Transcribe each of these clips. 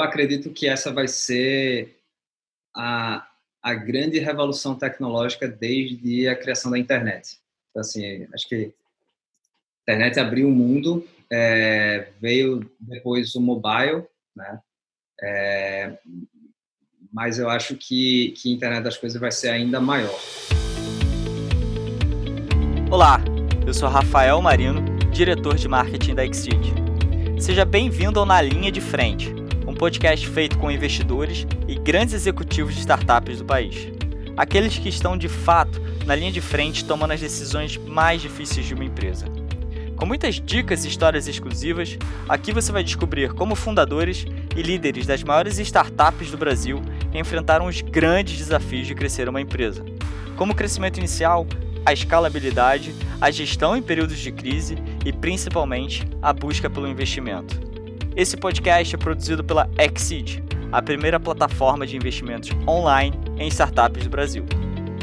Eu acredito que essa vai ser a, a grande revolução tecnológica desde a criação da internet. Então, assim, acho que a internet abriu o mundo, é, veio depois o mobile, né? É, mas eu acho que, que a internet das coisas vai ser ainda maior. Olá, eu sou Rafael Marino, diretor de marketing da Exceed. Seja bem-vindo ao Na Linha de Frente, podcast feito com investidores e grandes executivos de startups do país. Aqueles que estão de fato na linha de frente tomando as decisões mais difíceis de uma empresa. Com muitas dicas e histórias exclusivas, aqui você vai descobrir como fundadores e líderes das maiores startups do Brasil enfrentaram os grandes desafios de crescer uma empresa, como o crescimento inicial, a escalabilidade, a gestão em períodos de crise e principalmente a busca pelo investimento. Esse podcast é produzido pela Exceed, a primeira plataforma de investimentos online em startups do Brasil.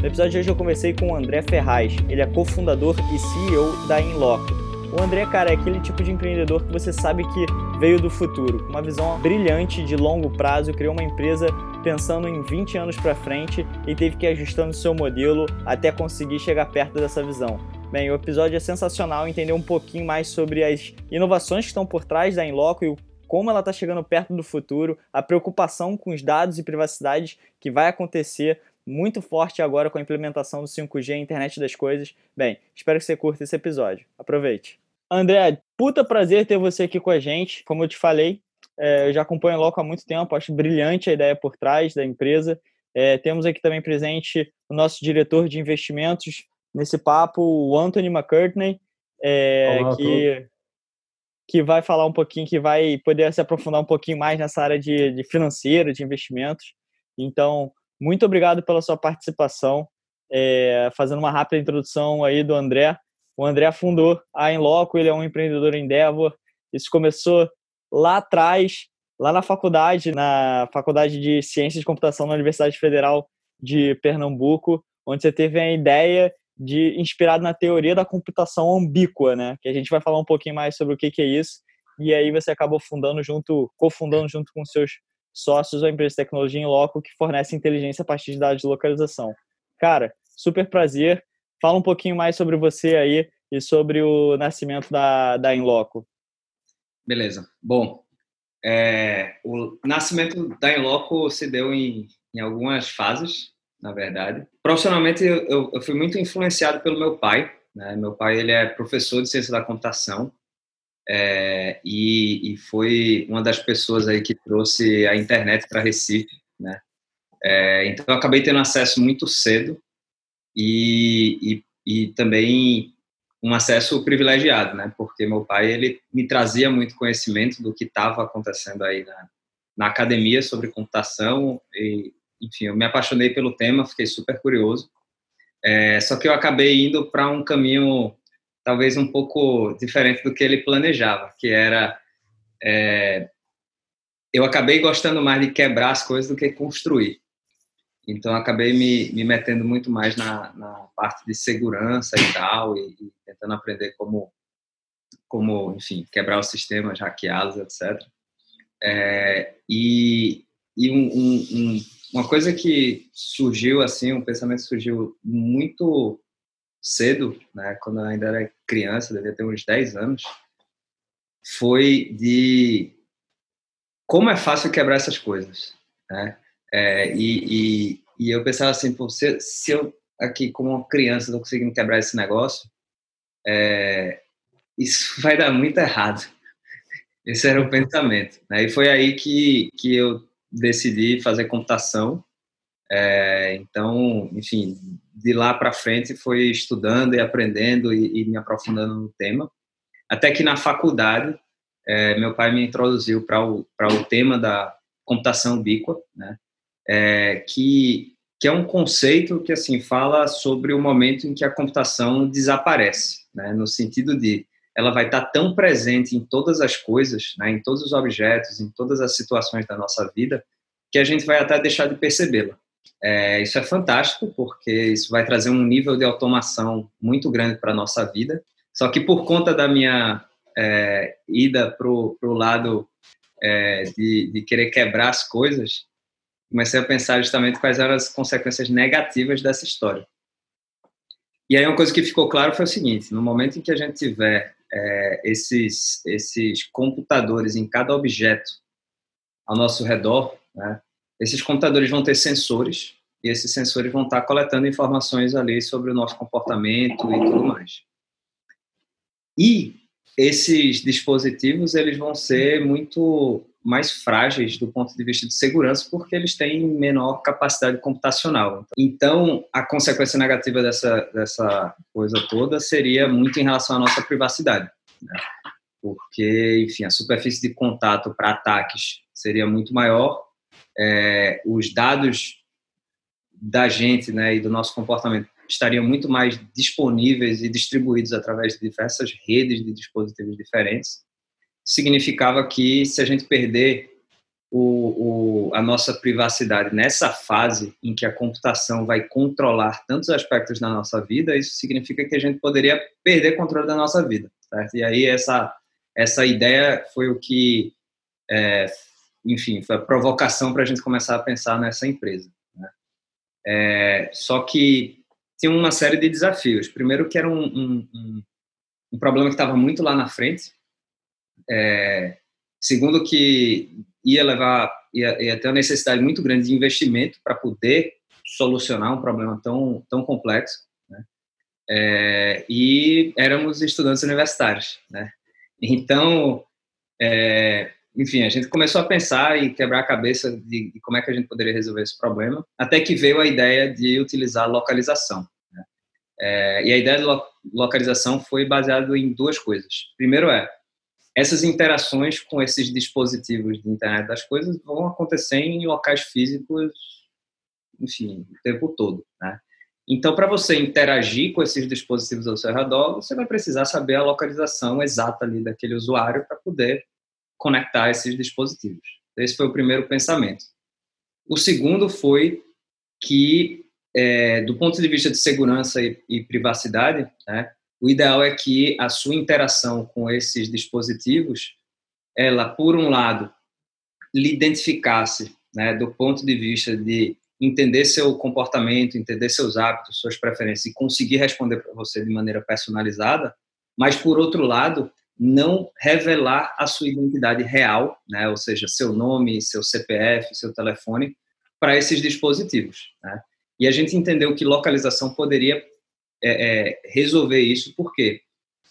No episódio de hoje eu conversei com o André Ferraz, ele é cofundador e CEO da Inloco. O André, cara, é aquele tipo de empreendedor que você sabe que veio do futuro, com uma visão brilhante de longo prazo, criou uma empresa pensando em 20 anos para frente e teve que ir ajustando seu modelo até conseguir chegar perto dessa visão. Bem, o episódio é sensacional entender um pouquinho mais sobre as inovações que estão por trás da Inloco e como ela está chegando perto do futuro, a preocupação com os dados e privacidade que vai acontecer muito forte agora com a implementação do 5G e internet das coisas. Bem, espero que você curta esse episódio. Aproveite. André, puta prazer ter você aqui com a gente. Como eu te falei, é, eu já acompanho a Loco há muito tempo, acho brilhante a ideia por trás da empresa. É, temos aqui também presente o nosso diretor de investimentos, nesse papo o Anthony McCartney, é, Olá, que, que vai falar um pouquinho, que vai poder se aprofundar um pouquinho mais nessa área de, de financeiro, de investimentos. Então, muito obrigado pela sua participação. É, fazendo uma rápida introdução aí do André. O André fundou a Enloco, ele é um empreendedor Endeavor. Isso começou lá atrás, lá na faculdade, na Faculdade de Ciências de Computação na Universidade Federal de Pernambuco, onde você teve a ideia de inspirado na teoria da computação ambíqua, né? Que a gente vai falar um pouquinho mais sobre o que, que é isso. E aí você acabou fundando junto, cofundando junto com seus sócios a empresa de tecnologia em loco que fornece inteligência a partir de dados de localização. Cara, super prazer. Fala um pouquinho mais sobre você aí e sobre o nascimento da, da Inloco. Beleza. Bom, é, o nascimento da Inloco se deu em, em algumas fases na verdade. Profissionalmente, eu, eu fui muito influenciado pelo meu pai. Né? Meu pai ele é professor de ciência da computação é, e, e, foi uma das pessoas aí que trouxe a internet para Recife, né? É, então, eu acabei tendo acesso muito cedo e, e, e, também um acesso privilegiado, né? Porque meu pai ele me trazia muito conhecimento do que estava acontecendo aí na, na academia sobre computação e enfim, eu me apaixonei pelo tema, fiquei super curioso. É, só que eu acabei indo para um caminho talvez um pouco diferente do que ele planejava, que era é, eu acabei gostando mais de quebrar as coisas do que construir. Então acabei me, me metendo muito mais na, na parte de segurança e tal, e, e tentando aprender como, como, enfim, quebrar os sistemas hackeados, etc. É, e e um, um, um uma coisa que surgiu assim, um pensamento surgiu muito cedo, né, quando eu ainda era criança, devia ter uns 10 anos, foi de como é fácil quebrar essas coisas, né? É, e, e, e, eu pensava assim, pô, se, se, eu aqui como uma criança não conseguindo quebrar esse negócio, é, isso vai dar muito errado. Esse era o pensamento. Né? E foi aí que, que eu decidi fazer computação. É, então, enfim, de lá para frente foi estudando e aprendendo e, e, me aprofundando no tema. Até que na faculdade, é, meu pai me introduziu para o, o tema da computação ubíqua, né? É, que, que é um conceito que assim fala sobre o momento em que a computação desaparece, né? no sentido de ela vai estar tão presente em todas as coisas, né, em todos os objetos, em todas as situações da nossa vida, que a gente vai até deixar de percebê-la. É, isso é fantástico, porque isso vai trazer um nível de automação muito grande para a nossa vida. Só que por conta da minha é, ida para o lado é, de, de querer quebrar as coisas, comecei a pensar justamente quais eram as consequências negativas dessa história. E aí uma coisa que ficou claro foi o seguinte: no momento em que a gente tiver é, esses esses computadores em cada objeto ao nosso redor, né, esses computadores vão ter sensores e esses sensores vão estar coletando informações ali sobre o nosso comportamento e tudo mais. E esses dispositivos eles vão ser muito mais frágeis do ponto de vista de segurança porque eles têm menor capacidade computacional. Então, a consequência negativa dessa, dessa coisa toda seria muito em relação à nossa privacidade. Né? Porque, enfim, a superfície de contato para ataques seria muito maior, é, os dados da gente né, e do nosso comportamento estariam muito mais disponíveis e distribuídos através de diversas redes de dispositivos diferentes. Significava que se a gente perder o, o, a nossa privacidade nessa fase em que a computação vai controlar tantos aspectos da nossa vida, isso significa que a gente poderia perder controle da nossa vida. Certo? E aí essa, essa ideia foi o que, é, enfim, foi a provocação para a gente começar a pensar nessa empresa. Né? É, só que tinha uma série de desafios. Primeiro que era um, um, um, um problema que estava muito lá na frente. É, segundo que ia levar, ia, ia ter uma necessidade muito grande de investimento para poder solucionar um problema tão, tão complexo. Né? É, e éramos estudantes universitários. Né? Então, é, enfim, a gente começou a pensar e quebrar a cabeça de, de, como é que a gente poderia resolver esse problema, até que veio a ideia de utilizar localização. Né? É, e a ideia de lo localização foi baseada em duas coisas. Primeiro é, essas interações com esses dispositivos de internet das coisas vão acontecer em locais físicos, enfim, o tempo todo, né? Então, para você interagir com esses dispositivos ao seu redor, você vai precisar saber a localização exata ali daquele usuário para poder conectar esses dispositivos. Esse foi o primeiro pensamento. O segundo foi que, é, do ponto de vista de segurança e, e privacidade, né, o ideal é que a sua interação com esses dispositivos, ela, por um lado, lhe identificasse, né, do ponto de vista de entender seu comportamento, entender seus hábitos, suas preferências e conseguir responder para você de maneira personalizada, mas por outro lado, não revelar a sua identidade real, né, ou seja, seu nome, seu CPF, seu telefone, para esses dispositivos. Né? E a gente entendeu que localização poderia é, é, resolver isso, porque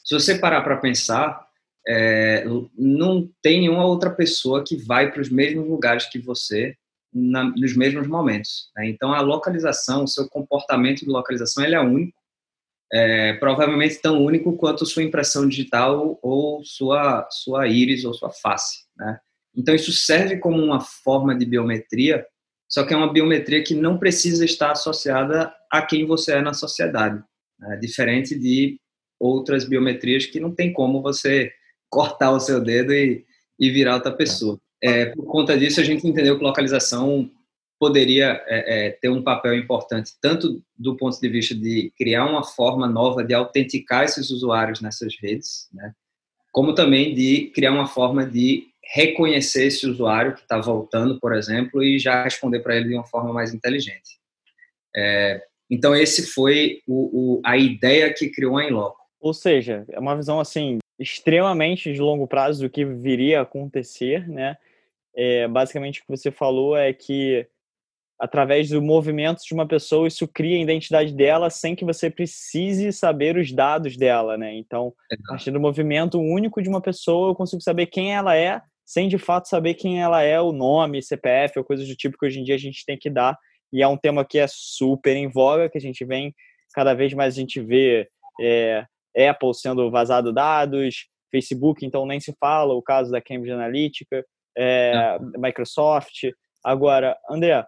se você parar para pensar, é, não tem nenhuma outra pessoa que vai para os mesmos lugares que você na, nos mesmos momentos. Né? Então, a localização, o seu comportamento de localização, ele é único é, provavelmente tão único quanto sua impressão digital ou sua, sua íris ou sua face. Né? Então, isso serve como uma forma de biometria, só que é uma biometria que não precisa estar associada a quem você é na sociedade, né? diferente de outras biometrias que não tem como você cortar o seu dedo e, e virar outra pessoa. É, por conta disso, a gente entendeu que localização poderia é, é, ter um papel importante, tanto do ponto de vista de criar uma forma nova de autenticar esses usuários nessas redes, né, como também de criar uma forma de reconhecer esse usuário que está voltando, por exemplo, e já responder para ele de uma forma mais inteligente. É, então, esse foi o, o, a ideia que criou a Inloco. Ou seja, é uma visão assim extremamente de longo prazo do que viria a acontecer, né? É, basicamente, o que você falou é que através do movimento de uma pessoa, isso cria a identidade dela sem que você precise saber os dados dela, né? Então, a partir do movimento único de uma pessoa, eu consigo saber quem ela é, sem de fato saber quem ela é, o nome, CPF ou coisas do tipo que hoje em dia a gente tem que dar. E é um tema que é super em voga, que a gente vem, cada vez mais a gente vê é, Apple sendo vazado dados, Facebook, então nem se fala, o caso da Cambridge Analytica, é, Microsoft. Agora, André,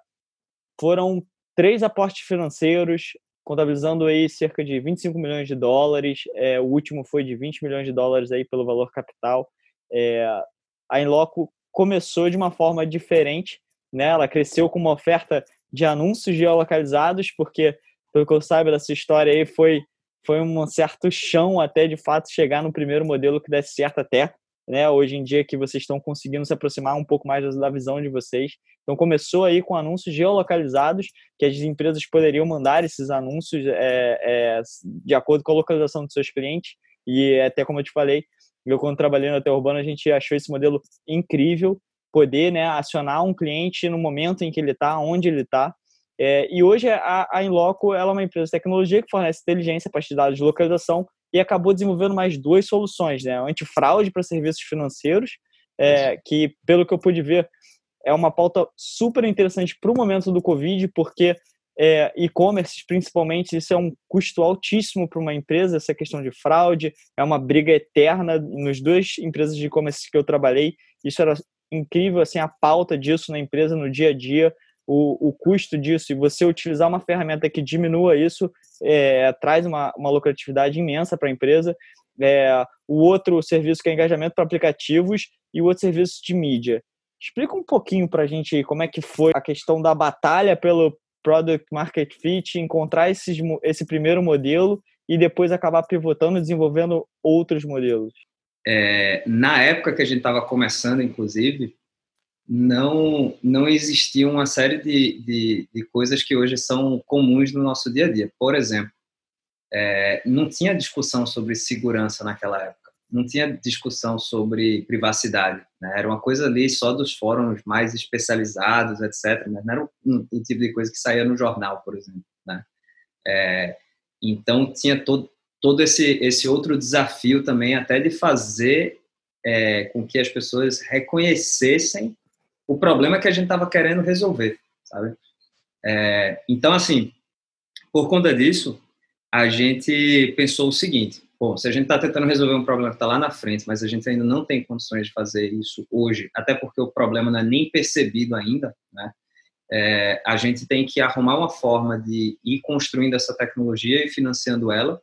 foram três aportes financeiros, contabilizando aí cerca de 25 milhões de dólares. É, o último foi de 20 milhões de dólares aí pelo valor capital. É, a Inloco começou de uma forma diferente, né? Ela cresceu com uma oferta de anúncios geolocalizados, porque pelo que eu saiba dessa história aí foi foi um certo chão até de fato chegar no primeiro modelo que desse certo até né? Hoje em dia que vocês estão conseguindo se aproximar um pouco mais da visão de vocês. Então começou aí com anúncios geolocalizados, que as empresas poderiam mandar esses anúncios é, é, de acordo com a localização dos seus clientes. E até como eu te falei, eu quando trabalhei no Hotel Urbano, a gente achou esse modelo incrível, poder né, acionar um cliente no momento em que ele está, onde ele está. É, e hoje a, a Inloco ela é uma empresa de tecnologia que fornece inteligência a partir de dados de localização e acabou desenvolvendo mais duas soluções, né? Antifraude para serviços financeiros, é, que pelo que eu pude ver é uma pauta super interessante para o momento do Covid, porque é, e-commerce, principalmente, isso é um custo altíssimo para uma empresa, essa questão de fraude, é uma briga eterna nos duas empresas de e-commerce que eu trabalhei, isso era incrível, assim, a pauta disso na empresa, no dia a dia, o, o custo disso, e você utilizar uma ferramenta que diminua isso, é, traz uma, uma lucratividade imensa para a empresa. É, o outro serviço que é engajamento para aplicativos e o outro serviço de mídia. Explica um pouquinho para a gente como é que foi a questão da batalha pelo Product Market Fit, encontrar esses, esse primeiro modelo e depois acabar pivotando desenvolvendo outros modelos. É, na época que a gente estava começando, inclusive, não, não existia uma série de, de, de, coisas que hoje são comuns no nosso dia a dia. Por exemplo, é, não tinha discussão sobre segurança naquela época, não tinha discussão sobre privacidade. Né? Era uma coisa ali só dos fóruns mais especializados, etc. Mas não era o, um, um tipo de coisa que saía no jornal, por exemplo. Né? É, então tinha todo, todo esse, esse outro desafio também, até de fazer é, com que as pessoas reconhecessem o problema que a gente estava querendo resolver, sabe? É, então, assim, por conta disso, a gente pensou o seguinte: bom, se a gente está tentando resolver um problema que está lá na frente, mas a gente ainda não tem condições de fazer isso hoje, até porque o problema não é nem percebido ainda, né? É, a gente tem que arrumar uma forma de ir construindo essa tecnologia e financiando ela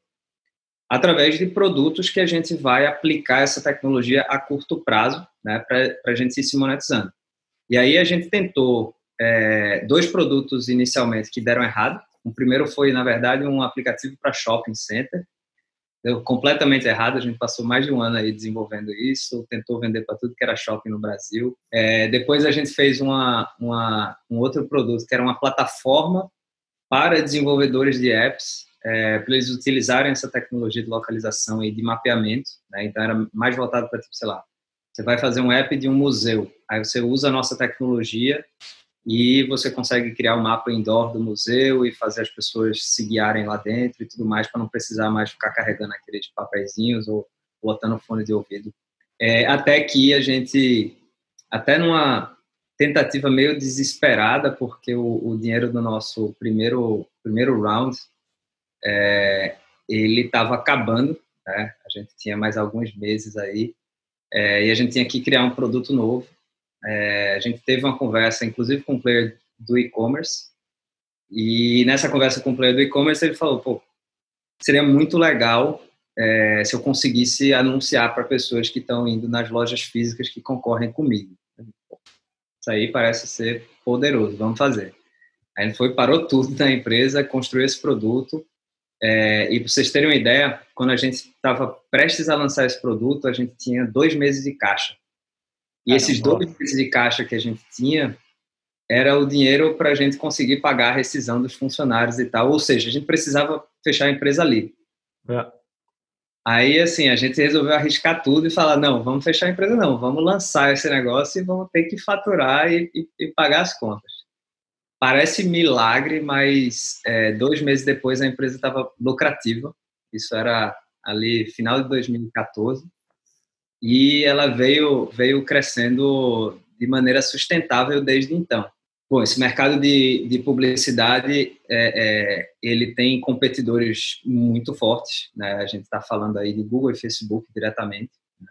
através de produtos que a gente vai aplicar essa tecnologia a curto prazo, né, para a gente ir se monetizando. E aí a gente tentou é, dois produtos inicialmente que deram errado. O primeiro foi, na verdade, um aplicativo para shopping center. Deu completamente errado, a gente passou mais de um ano aí desenvolvendo isso, tentou vender para tudo que era shopping no Brasil. É, depois a gente fez uma, uma, um outro produto que era uma plataforma para desenvolvedores de apps, é, para eles utilizarem essa tecnologia de localização e de mapeamento. Né? Então era mais voltado para, tipo, sei lá, você vai fazer um app de um museu. Aí você usa a nossa tecnologia e você consegue criar um mapa indoor do museu e fazer as pessoas se guiarem lá dentro e tudo mais para não precisar mais ficar carregando aqueles papeizinhos ou botando fone de ouvido. É, até que a gente, até numa tentativa meio desesperada, porque o, o dinheiro do nosso primeiro primeiro round é, ele estava acabando, né? A gente tinha mais alguns meses aí é, e a gente tinha que criar um produto novo. É, a gente teve uma conversa, inclusive com o player do e-commerce, e nessa conversa com o player do e-commerce ele falou, pô, seria muito legal é, se eu conseguisse anunciar para pessoas que estão indo nas lojas físicas que concorrem comigo. Isso aí parece ser poderoso, vamos fazer. Aí gente foi, parou tudo na empresa, construiu esse produto, é, e para vocês terem uma ideia, quando a gente estava prestes a lançar esse produto, a gente tinha dois meses de caixa. E Caramba. esses dois meses de caixa que a gente tinha era o dinheiro para a gente conseguir pagar a rescisão dos funcionários e tal. Ou seja, a gente precisava fechar a empresa ali. É. Aí, assim, a gente resolveu arriscar tudo e falar: não, vamos fechar a empresa, não, vamos lançar esse negócio e vamos ter que faturar e, e, e pagar as contas. Parece milagre, mas é, dois meses depois a empresa estava lucrativa. Isso era ali final de 2014 e ela veio veio crescendo de maneira sustentável desde então. Bom, esse mercado de, de publicidade é, é, ele tem competidores muito fortes. Né? A gente está falando aí de Google e Facebook diretamente, né?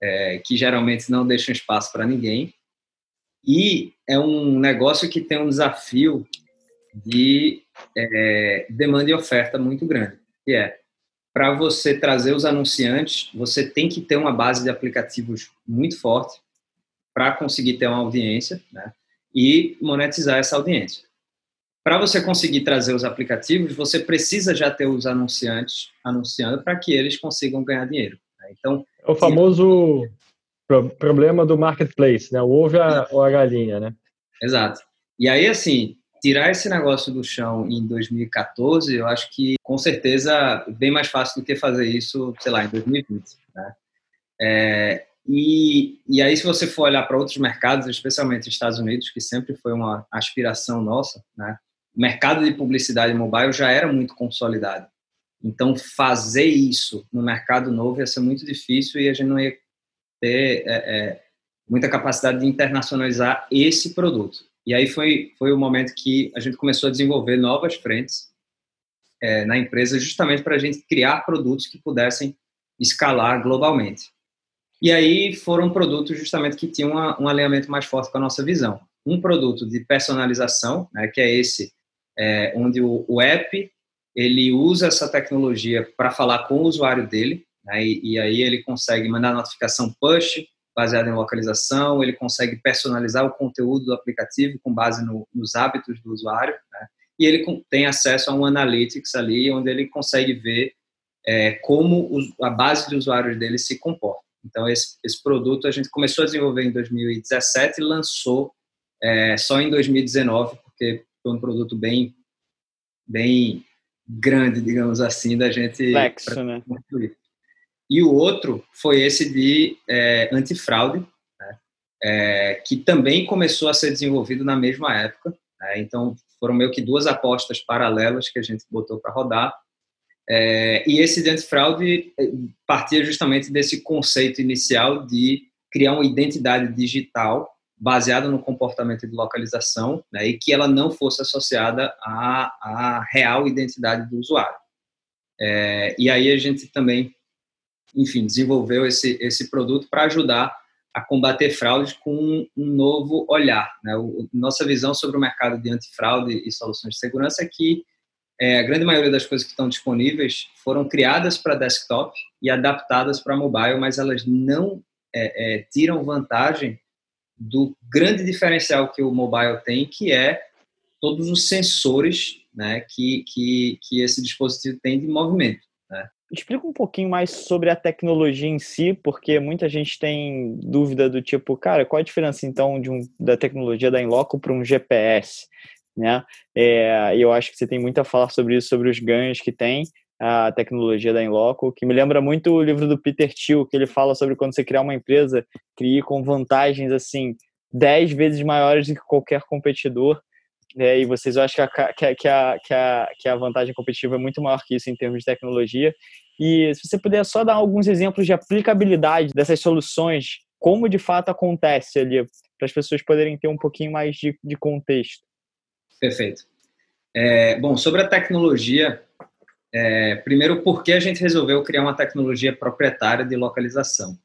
é, que geralmente não deixam espaço para ninguém. E é um negócio que tem um desafio de é, demanda e oferta muito grande, que é para você trazer os anunciantes, você tem que ter uma base de aplicativos muito forte para conseguir ter uma audiência né, e monetizar essa audiência. Para você conseguir trazer os aplicativos, você precisa já ter os anunciantes anunciando para que eles consigam ganhar dinheiro. Né? Então, é o famoso Pro, problema do marketplace, né? O ovo ou a galinha, né? Exato. E aí, assim, tirar esse negócio do chão em 2014, eu acho que, com certeza, bem mais fácil do que fazer isso, sei lá, em 2020, né? É, e, e aí, se você for olhar para outros mercados, especialmente Estados Unidos, que sempre foi uma aspiração nossa, né? o mercado de publicidade mobile já era muito consolidado. Então, fazer isso no mercado novo ia ser muito difícil e a gente não ia ter é, é, muita capacidade de internacionalizar esse produto. E aí foi, foi o momento que a gente começou a desenvolver novas frentes é, na empresa, justamente para a gente criar produtos que pudessem escalar globalmente. E aí foram produtos justamente que tinham uma, um alinhamento mais forte com a nossa visão. Um produto de personalização, né, que é esse, é, onde o, o, app ele usa essa tecnologia para falar com o usuário dele, né, e, e, aí ele consegue mandar notificação push baseada em localização, ele consegue personalizar o conteúdo do aplicativo com base no, nos hábitos do usuário, né, e ele tem acesso a um analytics ali, onde ele consegue ver é, como a base de usuários dele se comporta. Então, esse, esse produto a gente começou a desenvolver em 2017 e lançou é, só em 2019, porque foi um produto bem, bem grande, digamos assim, da gente Complexo, né? E o outro foi esse de é, antifraude, né? é, que também começou a ser desenvolvido na mesma época. Né? Então, foram meio que duas apostas paralelas que a gente botou para rodar. É, e esse de antifraude é, partia justamente desse conceito inicial de criar uma identidade digital baseada no comportamento de localização né, e que ela não fosse associada à, à real identidade do usuário. É, e aí a gente também, enfim, desenvolveu esse, esse produto para ajudar a combater fraudes com um, um novo olhar. Né? O, nossa visão sobre o mercado de antifraude e soluções de segurança é que é, a grande maioria das coisas que estão disponíveis foram criadas para desktop e adaptadas para mobile, mas elas não é, é, tiram vantagem do grande diferencial que o mobile tem, que é todos os sensores né, que, que, que esse dispositivo tem de movimento. Explica um pouquinho mais sobre a tecnologia em si, porque muita gente tem dúvida do tipo, cara, qual a diferença então de um, da tecnologia da Inloco para um GPS? né? É, eu acho que você tem muito a falar sobre isso, sobre os ganhos que tem a tecnologia da Inloco, que me lembra muito o livro do Peter Thiel, que ele fala sobre quando você criar uma empresa, crie com vantagens assim dez vezes maiores do que qualquer competidor. É, e vocês acham que a, que, a, que, a, que, a, que a vantagem competitiva é muito maior que isso em termos de tecnologia. E se você puder só dar alguns exemplos de aplicabilidade dessas soluções, como de fato acontece ali, para as pessoas poderem ter um pouquinho mais de, de contexto. Perfeito. É, bom, sobre a tecnologia, é, primeiro, por que a gente resolveu criar uma tecnologia proprietária de localização?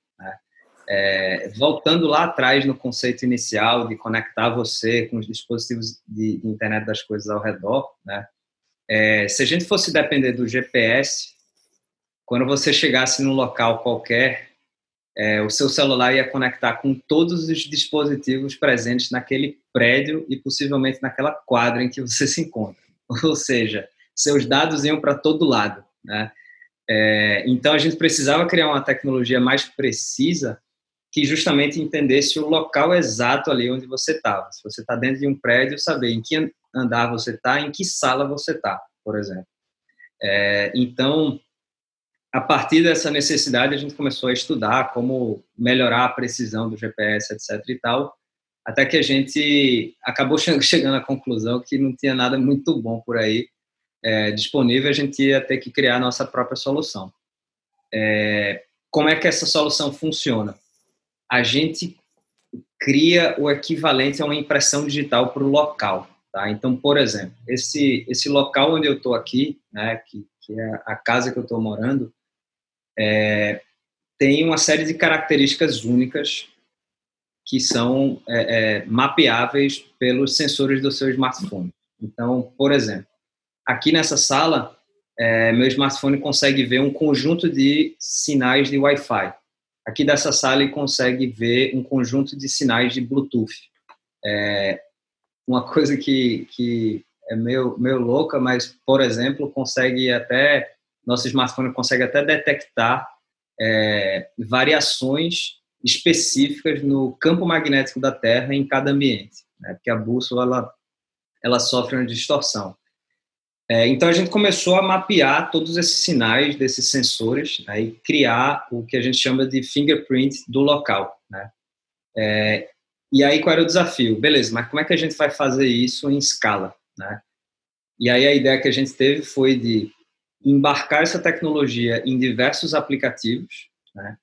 É, voltando lá atrás no conceito inicial de conectar você com os dispositivos de, de internet das coisas ao redor, né? É, se a gente fosse depender do GPS, quando você chegasse num local qualquer é, o seu celular ia conectar com todos os dispositivos presentes naquele prédio e possivelmente naquela quadra em que você se encontra. Ou seja, seus dados iam para todo lado. Né? É, então a gente precisava criar uma tecnologia mais precisa que justamente entendesse o local exato ali onde você estava. Se você está dentro de um prédio, saber em que andar você está, em que sala você está, por exemplo. É, então a partir dessa necessidade, a gente começou a estudar como melhorar a precisão do GPS, etc. e tal, até que a gente acabou chegando à conclusão que não tinha nada muito bom por aí é, disponível, a gente ia ter que criar a nossa própria solução. É, como é que essa solução funciona? A gente cria o equivalente a uma impressão digital para o local. Tá? Então, por exemplo, esse, esse local onde eu estou aqui, né, que, que é a casa que eu estou morando, é, tem uma série de características únicas que são é, é, mapeáveis pelos sensores do seu smartphone. Então, por exemplo, aqui nessa sala, é, meu smartphone consegue ver um conjunto de sinais de Wi-Fi. Aqui dessa sala ele consegue ver um conjunto de sinais de Bluetooth. É, uma coisa que, que é meio, meio louca, mas, por exemplo, consegue até nosso smartphone consegue até detectar é, variações específicas no campo magnético da Terra em cada ambiente, né? porque a bússola ela, ela sofre uma distorção. É, então a gente começou a mapear todos esses sinais desses sensores né, e criar o que a gente chama de fingerprint do local. Né? É, e aí qual era o desafio? Beleza, mas como é que a gente vai fazer isso em escala? Né? E aí a ideia que a gente teve foi de embarcar essa tecnologia em diversos aplicativos, né?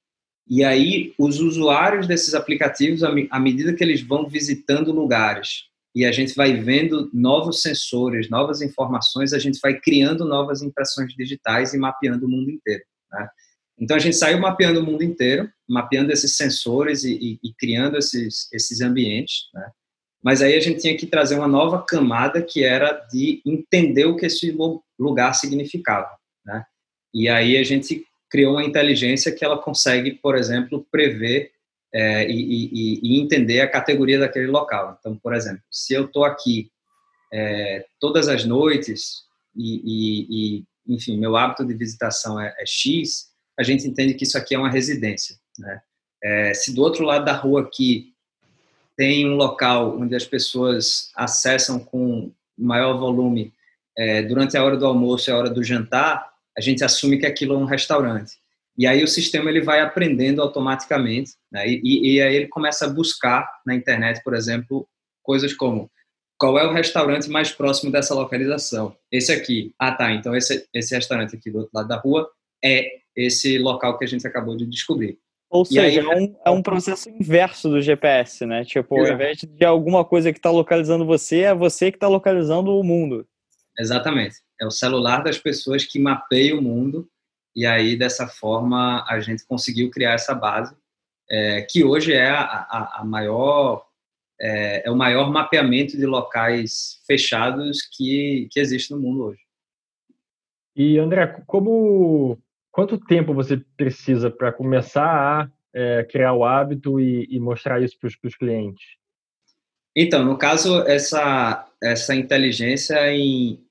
E aí os usuários desses aplicativos, à medida que eles vão visitando lugares e a gente vai vendo novos sensores, novas informações, a gente vai criando novas impressões digitais e mapeando o mundo inteiro. Né? Então a gente saiu mapeando o mundo inteiro, mapeando esses sensores e, e, e criando esses, esses ambientes. Né? Mas aí a gente tinha que trazer uma nova camada que era de entender o que esse lugar significava. Né? E aí a gente criou uma inteligência que ela consegue, por exemplo, prever é, e, e, e, entender a categoria daquele local. Então, por exemplo, se eu estou aqui é, todas as noites e, e, enfim, meu hábito de visitação é, é, X, a gente entende que isso aqui é uma residência. Né? É, se do outro lado da rua aqui tem um local onde as pessoas acessam com maior volume é, durante a hora do almoço e a hora do jantar, a gente assume que aquilo é um restaurante. E aí o sistema ele vai aprendendo automaticamente, né? e, e aí ele começa a buscar na internet, por exemplo, coisas como qual é o restaurante mais próximo dessa localização? Esse aqui. Ah, tá. Então esse, esse restaurante aqui do outro lado da rua é esse local que a gente acabou de descobrir. Ou seja, aí, é, um, é um processo inverso do GPS, né? Tipo, ao invés de alguma coisa que está localizando você, é você que está localizando o mundo. Exatamente. É o celular das pessoas que mapeia o mundo e aí dessa forma a gente conseguiu criar essa base é, que hoje é a, a, a maior é, é, o maior mapeamento de locais fechados que, que existe no mundo hoje. E André, como quanto tempo você precisa para começar a é, criar o hábito e, e mostrar isso para os clientes? Então, no caso, essa, essa inteligência em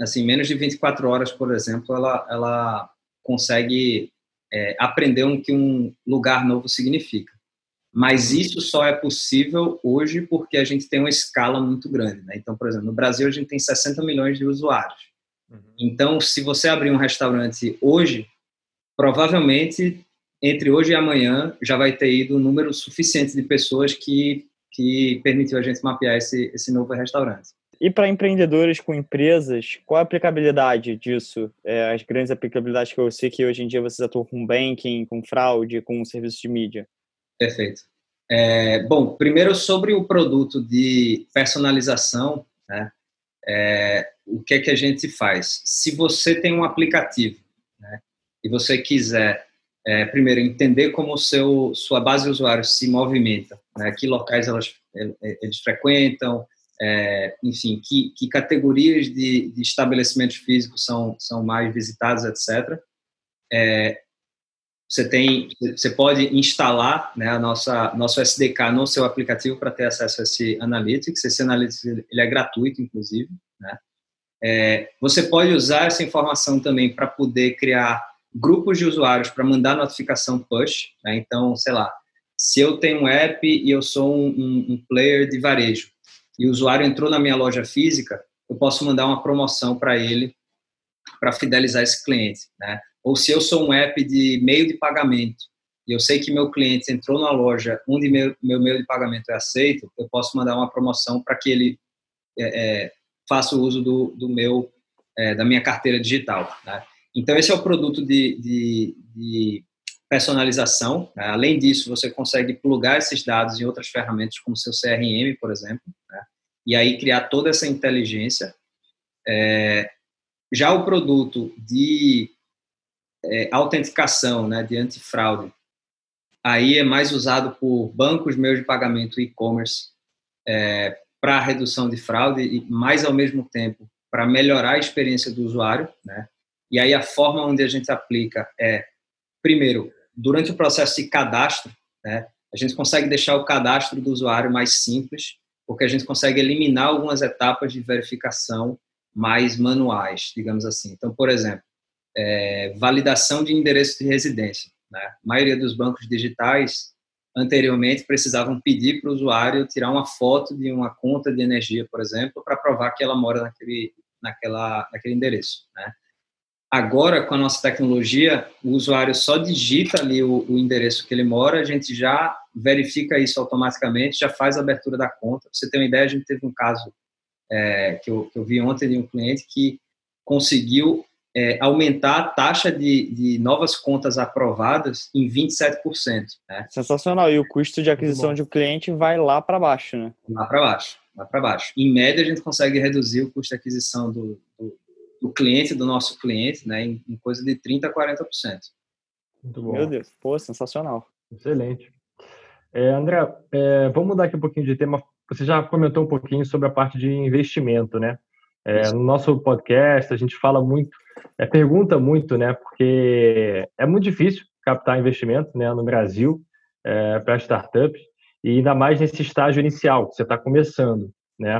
assim, menos de 24 horas, por exemplo, ela, ela consegue é, aprender o um, que um lugar novo significa. Mas isso só é possível hoje porque a gente tem uma escala muito grande. Né? Então, por exemplo, no Brasil a gente tem 60 milhões de usuários. Uhum. Então, se você abrir um restaurante hoje, provavelmente entre hoje e amanhã já vai ter ido um número suficiente de pessoas que, que permitiu a gente mapear esse, esse novo restaurante. E para empreendedores com empresas, qual a aplicabilidade disso? É, as grandes aplicabilidades que eu sei que hoje em dia vocês atuam com banking, com fraude, com serviços de mídia. Perfeito. É, bom, primeiro sobre o produto de personalização, né? É, o que é que a gente faz? Se você tem um aplicativo né, e você quiser, é, primeiro, entender como o seu, sua base de usuários se movimenta, né, que locais elas, eles frequentam, é, enfim, que, que categorias de, de, estabelecimentos físicos são, são mais visitados, etc. É, você tem, você pode instalar né, a nossa nosso SDK no seu aplicativo para ter acesso a esse Analytics. Esse Analytics ele é gratuito, inclusive. Né? É, você pode usar essa informação também para poder criar grupos de usuários para mandar notificação push. Né? Então, sei lá, se eu tenho um app e eu sou um, um, um player de varejo, e o usuário entrou na minha loja física, eu posso mandar uma promoção para ele para fidelizar esse cliente, né? Ou se eu sou um app de meio de pagamento e eu sei que meu cliente entrou na loja onde meu, meu meio de pagamento é aceito, eu posso mandar uma promoção para que ele é, é, faça o uso do, do meu é, da minha carteira digital. Né? Então esse é o produto de, de, de personalização. Né? Além disso, você consegue plugar esses dados em outras ferramentas, como seu CRM, por exemplo, né? e aí criar toda essa inteligência. É, já o produto de é, autenticação, né, de antifraude, aí é mais usado por bancos meios de pagamento e-commerce é, para redução de fraude e mais ao mesmo tempo para melhorar a experiência do usuário, né? E aí a forma onde a gente aplica é primeiro durante o processo de cadastro, né, a gente consegue deixar o cadastro do usuário mais simples, porque a gente consegue eliminar algumas etapas de verificação mais manuais, digamos assim. Então, por exemplo, é, validação de endereço de residência. Né? A maioria dos bancos digitais anteriormente precisavam pedir para o usuário tirar uma foto de uma conta de energia, por exemplo, para provar que ela mora naquele, naquela, naquele endereço. Né? Agora, com a nossa tecnologia, o usuário só digita ali o, o, endereço que ele mora, a gente já verifica isso automaticamente, já faz a abertura da conta. Pra você ter uma ideia, a gente teve um caso é, que, eu, que eu vi ontem de um cliente que conseguiu é, aumentar a taxa de, de, novas contas aprovadas em 27%. Né? Sensacional. E o custo de aquisição de um cliente vai lá para baixo, né? Lá para baixo, lá para baixo. Em média, a gente consegue reduzir o custo de aquisição do, do do cliente, do nosso cliente, né, em, em coisa de 30% a 40%. Muito bom. Meu Deus, pô, sensacional. Excelente. É, André, é, vamos mudar aqui um pouquinho de tema. Você já comentou um pouquinho sobre a parte de investimento, né? É, no nosso podcast, a gente fala muito, é, pergunta muito, né? Porque é muito difícil captar investimento né, no Brasil é, para startups, e ainda mais nesse estágio inicial, que você está começando, né?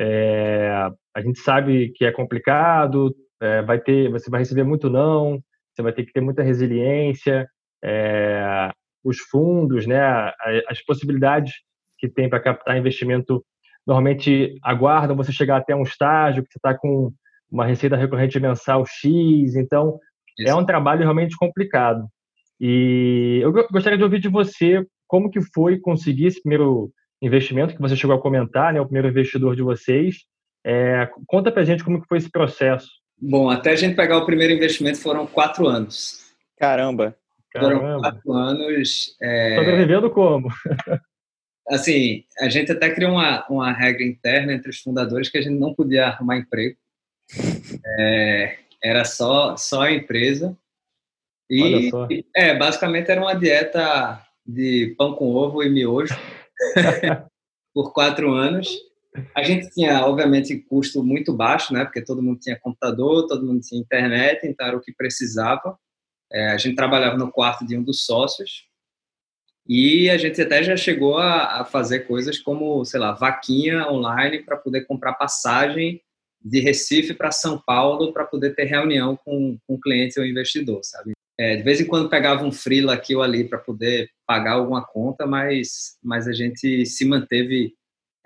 É, a gente sabe que é complicado, é, vai ter, você vai receber muito não, você vai ter que ter muita resiliência, é, os fundos, né, as possibilidades que tem para captar investimento normalmente aguardam você chegar até um estágio que você está com uma receita recorrente mensal X, então Isso. é um trabalho realmente complicado. E eu gostaria de ouvir de você como que foi conseguir esse primeiro investimento que você chegou a comentar, né, o primeiro investidor de vocês, é, conta pra gente como que foi esse processo. Bom, até a gente pegar o primeiro investimento foram quatro anos. Caramba! Foram Caramba. quatro anos. É... Sobrevivendo como? assim, a gente até criou uma, uma regra interna entre os fundadores que a gente não podia arrumar emprego. É, era só, só a empresa. E, é, basicamente era uma dieta de pão com ovo e miojo por quatro anos. A gente tinha, obviamente, custo muito baixo, né? Porque todo mundo tinha computador, todo mundo tinha internet, então era o que precisava. É, a gente trabalhava no quarto de um dos sócios e a gente até já chegou a, a fazer coisas como, sei lá, vaquinha online para poder comprar passagem de Recife para São Paulo para poder ter reunião com, com cliente ou investidor, sabe? É, de vez em quando pegava um freela aqui ou ali para poder pagar alguma conta, mas, mas a gente se manteve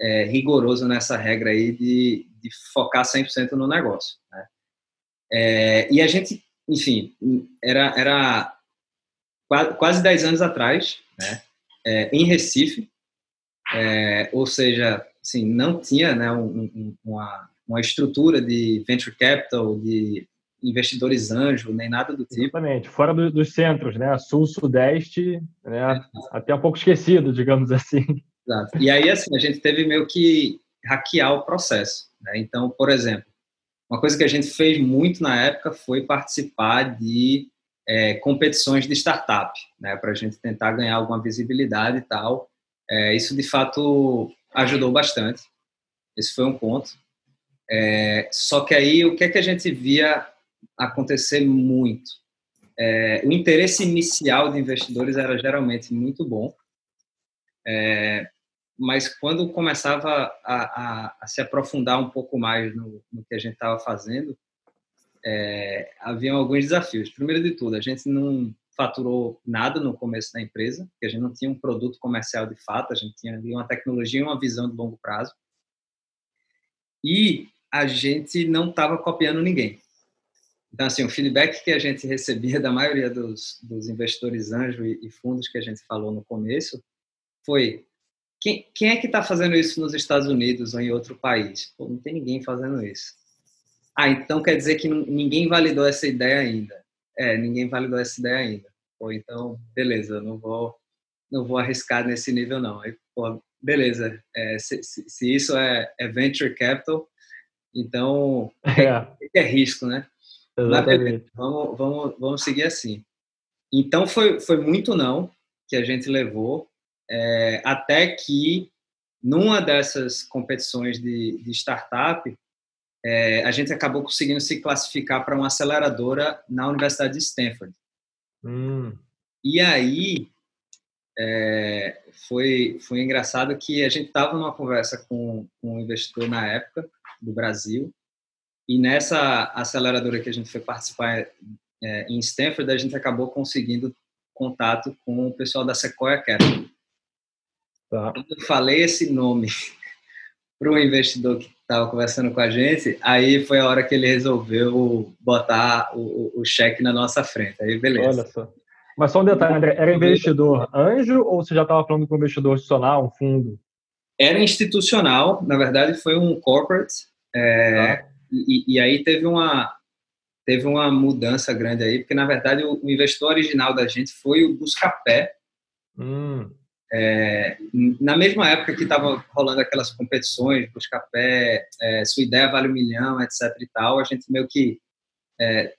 é, rigoroso nessa regra aí de, de focar 100% no negócio. Né? É, e a gente, enfim, era, era quase 10 anos atrás, né? É, em Recife, é, ou seja, assim, não tinha né, um, um, uma, uma estrutura de venture capital, de investidores anjo, nem nada do tipo. Exatamente, fora do, dos centros, né? Sul, Sudeste, né? até um pouco esquecido, digamos assim. Exato. E aí, assim, a gente teve meio que hackear o processo. Né? Então, por exemplo, uma coisa que a gente fez muito na época foi participar de é, competições de startup, né? Para a gente tentar ganhar alguma visibilidade e tal. É, isso, de fato, ajudou bastante. Esse foi um ponto. É, só que aí, o que é que a gente via acontecer muito? É, o interesse inicial de investidores era geralmente muito bom, é, mas quando começava a, a, a, se aprofundar um pouco mais no, no que a gente estava fazendo, é, alguns desafios. Primeiro de tudo, a gente não faturou nada no começo da empresa, porque a gente não tinha um produto comercial de fato, a gente tinha ali uma tecnologia e uma visão de longo prazo. E a gente não estava copiando ninguém. Então, assim, o feedback que a gente recebia da maioria dos, dos investidores anjo e, e fundos que a gente falou no começo foi quem, quem é que está fazendo isso nos Estados Unidos ou em outro país? Pô, não tem ninguém fazendo isso. Ah, então quer dizer que ninguém validou essa ideia ainda. É, ninguém validou essa ideia ainda. Pô, então, beleza, não vou, não vou arriscar nesse nível não. Aí, pô, beleza, é, se, se, se, isso é, é, venture capital, então é, é risco, né? Exatamente. vamos, vamos, vamos seguir assim. Então foi, foi muito não que a gente levou é, até que numa dessas competições de, de startup, é, a gente acabou conseguindo se classificar para uma aceleradora na Universidade de Stanford. Hum. E aí é, foi, foi engraçado que a gente estava numa conversa com, com um investidor na época do Brasil e nessa aceleradora que a gente foi participar é, em Stanford, a gente acabou conseguindo contato com o pessoal da Sequoia Capital. Tá. Quando eu falei esse nome para o investidor que estava conversando com a gente, aí foi a hora que ele resolveu botar o, o, cheque na nossa frente. Aí, beleza. Olha só. Mas só um detalhe, André, era investidor anjo ou você já estava falando com um investidor institucional, um fundo? Era institucional, na verdade foi um corporate, é, ah. E, e, aí teve uma, teve uma mudança grande aí, porque na verdade o, o investidor original da gente foi o Buscapé, hum. É, na mesma época que estava rolando aquelas competições, Buscapé, é, Sua Ideia Vale um Milhão, etc e tal, a gente meio que é,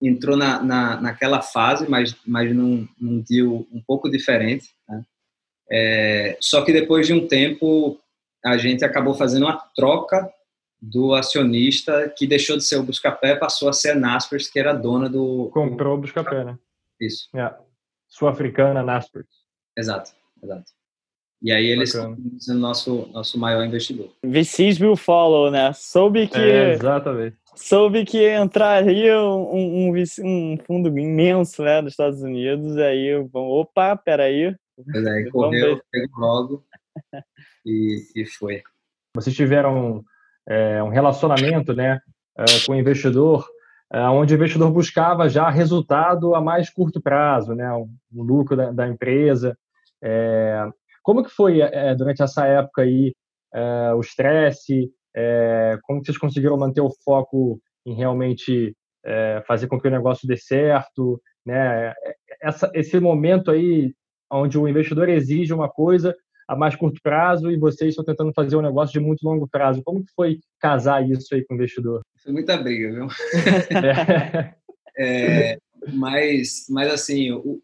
entrou na, na, naquela fase, mas, mas num, num deal um pouco diferente. Né? É, só que depois de um tempo, a gente acabou fazendo uma troca do acionista que deixou de ser o Buscapé, passou a ser a Naspers, que era dona do... Comprou o Buscapé, né? Isso. É. Sul-africana Naspers. Exato. Exato. E aí eles estão sendo nosso nosso maior investidor. VCs will follow, né? Soube que é, exatamente. Soube que entraria um, um, um, fundo imenso, né, dos Estados Unidos. Aí vão, opa, peraí. Pois é, correu, pegou logo e, e foi. Vocês tiveram é, um relacionamento, né, é, com o investidor, é, onde o investidor buscava já resultado a mais curto prazo, né, o lucro da, da empresa. É, como que foi é, durante essa época aí o estresse? Como vocês conseguiram manter o foco em realmente fazer com que o negócio dê certo? Né? Essa, esse momento aí onde o investidor exige uma coisa a mais curto prazo e vocês estão tentando fazer um negócio de muito longo prazo. Como que foi casar isso aí com o investidor? Foi muita briga, viu? é, mas, mas assim, o,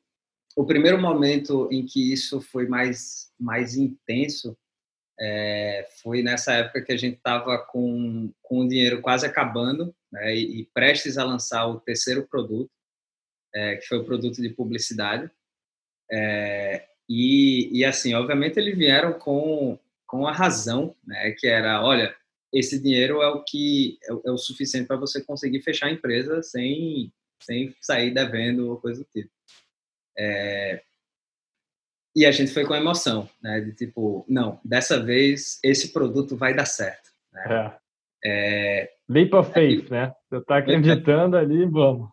o primeiro momento em que isso foi mais, mais intenso é, foi nessa época que a gente estava com, com o dinheiro quase acabando né, e, e, prestes a lançar o terceiro produto, é, que foi o produto de publicidade. É, e, e, assim, obviamente, eles vieram com, com a razão, né, que era, olha, esse dinheiro é o que é, é o suficiente para você conseguir fechar a empresa sem, sem sair devendo ou coisa do tipo. É... E a gente foi com emoção, né? De tipo, não, dessa vez esse produto vai dar certo. Né? É. É... Leap of faith, né? Você está acreditando ali, vamos.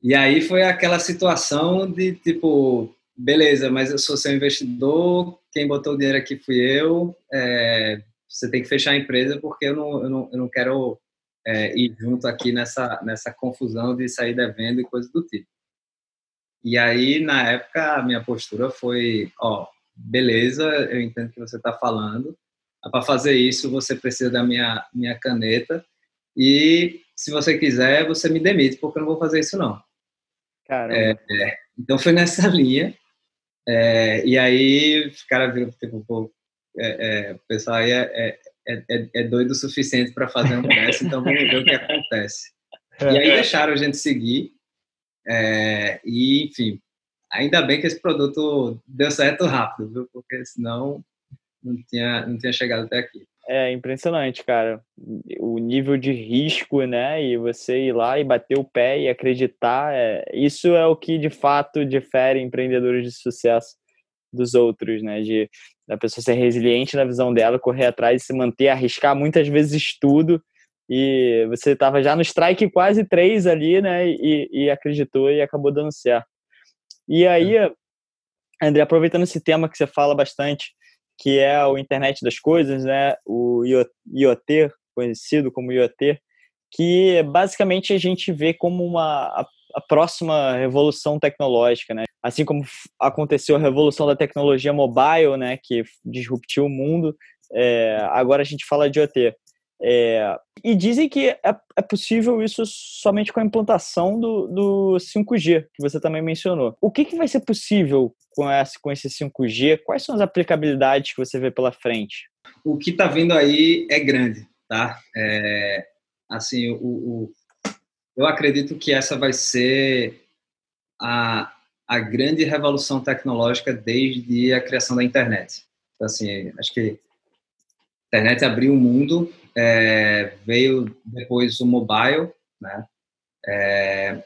E aí foi aquela situação de tipo, beleza, mas eu sou seu investidor, quem botou o dinheiro aqui fui eu, é, você tem que fechar a empresa porque eu não, eu não, eu não quero é, ir junto aqui nessa, nessa confusão de sair devendo e coisas do tipo. E aí, na época, a minha postura foi: ó, beleza, eu entendo que você está falando. Para fazer isso, você precisa da minha, minha caneta. E se você quiser, você me demite, porque eu não vou fazer isso, não. É, é, então foi nessa linha. É, e aí os caras viram, tipo, pô, é, é, o pessoal aí é, é, é doido o suficiente para fazer um teste, então vamos ver o que acontece. E aí deixaram a gente seguir. É, e, enfim, ainda bem que esse produto deu certo rápido, viu? Porque senão não tinha, não tinha chegado até aqui. É impressionante, cara. O nível de risco, né? E você ir lá e bater o pé e acreditar, é... isso é o que de fato difere empreendedores de sucesso dos outros, né? De a pessoa ser resiliente na visão dela, correr atrás, se manter, arriscar muitas vezes tudo e você estava já no strike quase três ali, né? E, e, acreditou e acabou dando certo. E aí. André, aproveitando esse tema que você fala bastante, que é o internet das coisas, né? O IoT, conhecido como IoT, que basicamente a gente vê como uma a, a próxima revolução tecnológica, né? Assim como aconteceu a revolução da tecnologia mobile, né? Que disruptiu o mundo, é, agora a gente fala de IoT. É, e dizem que é, é, possível isso somente com a implantação do, do 5G, que você também mencionou. O que, que vai ser possível com esse, com esse 5G? Quais são as aplicabilidades que você vê pela frente? O que está vindo aí é grande, tá? É, assim, o, o, eu acredito que essa vai ser a, a grande revolução tecnológica desde a criação da internet. Então, assim, acho que a internet abriu o mundo é, veio depois o mobile, né? É,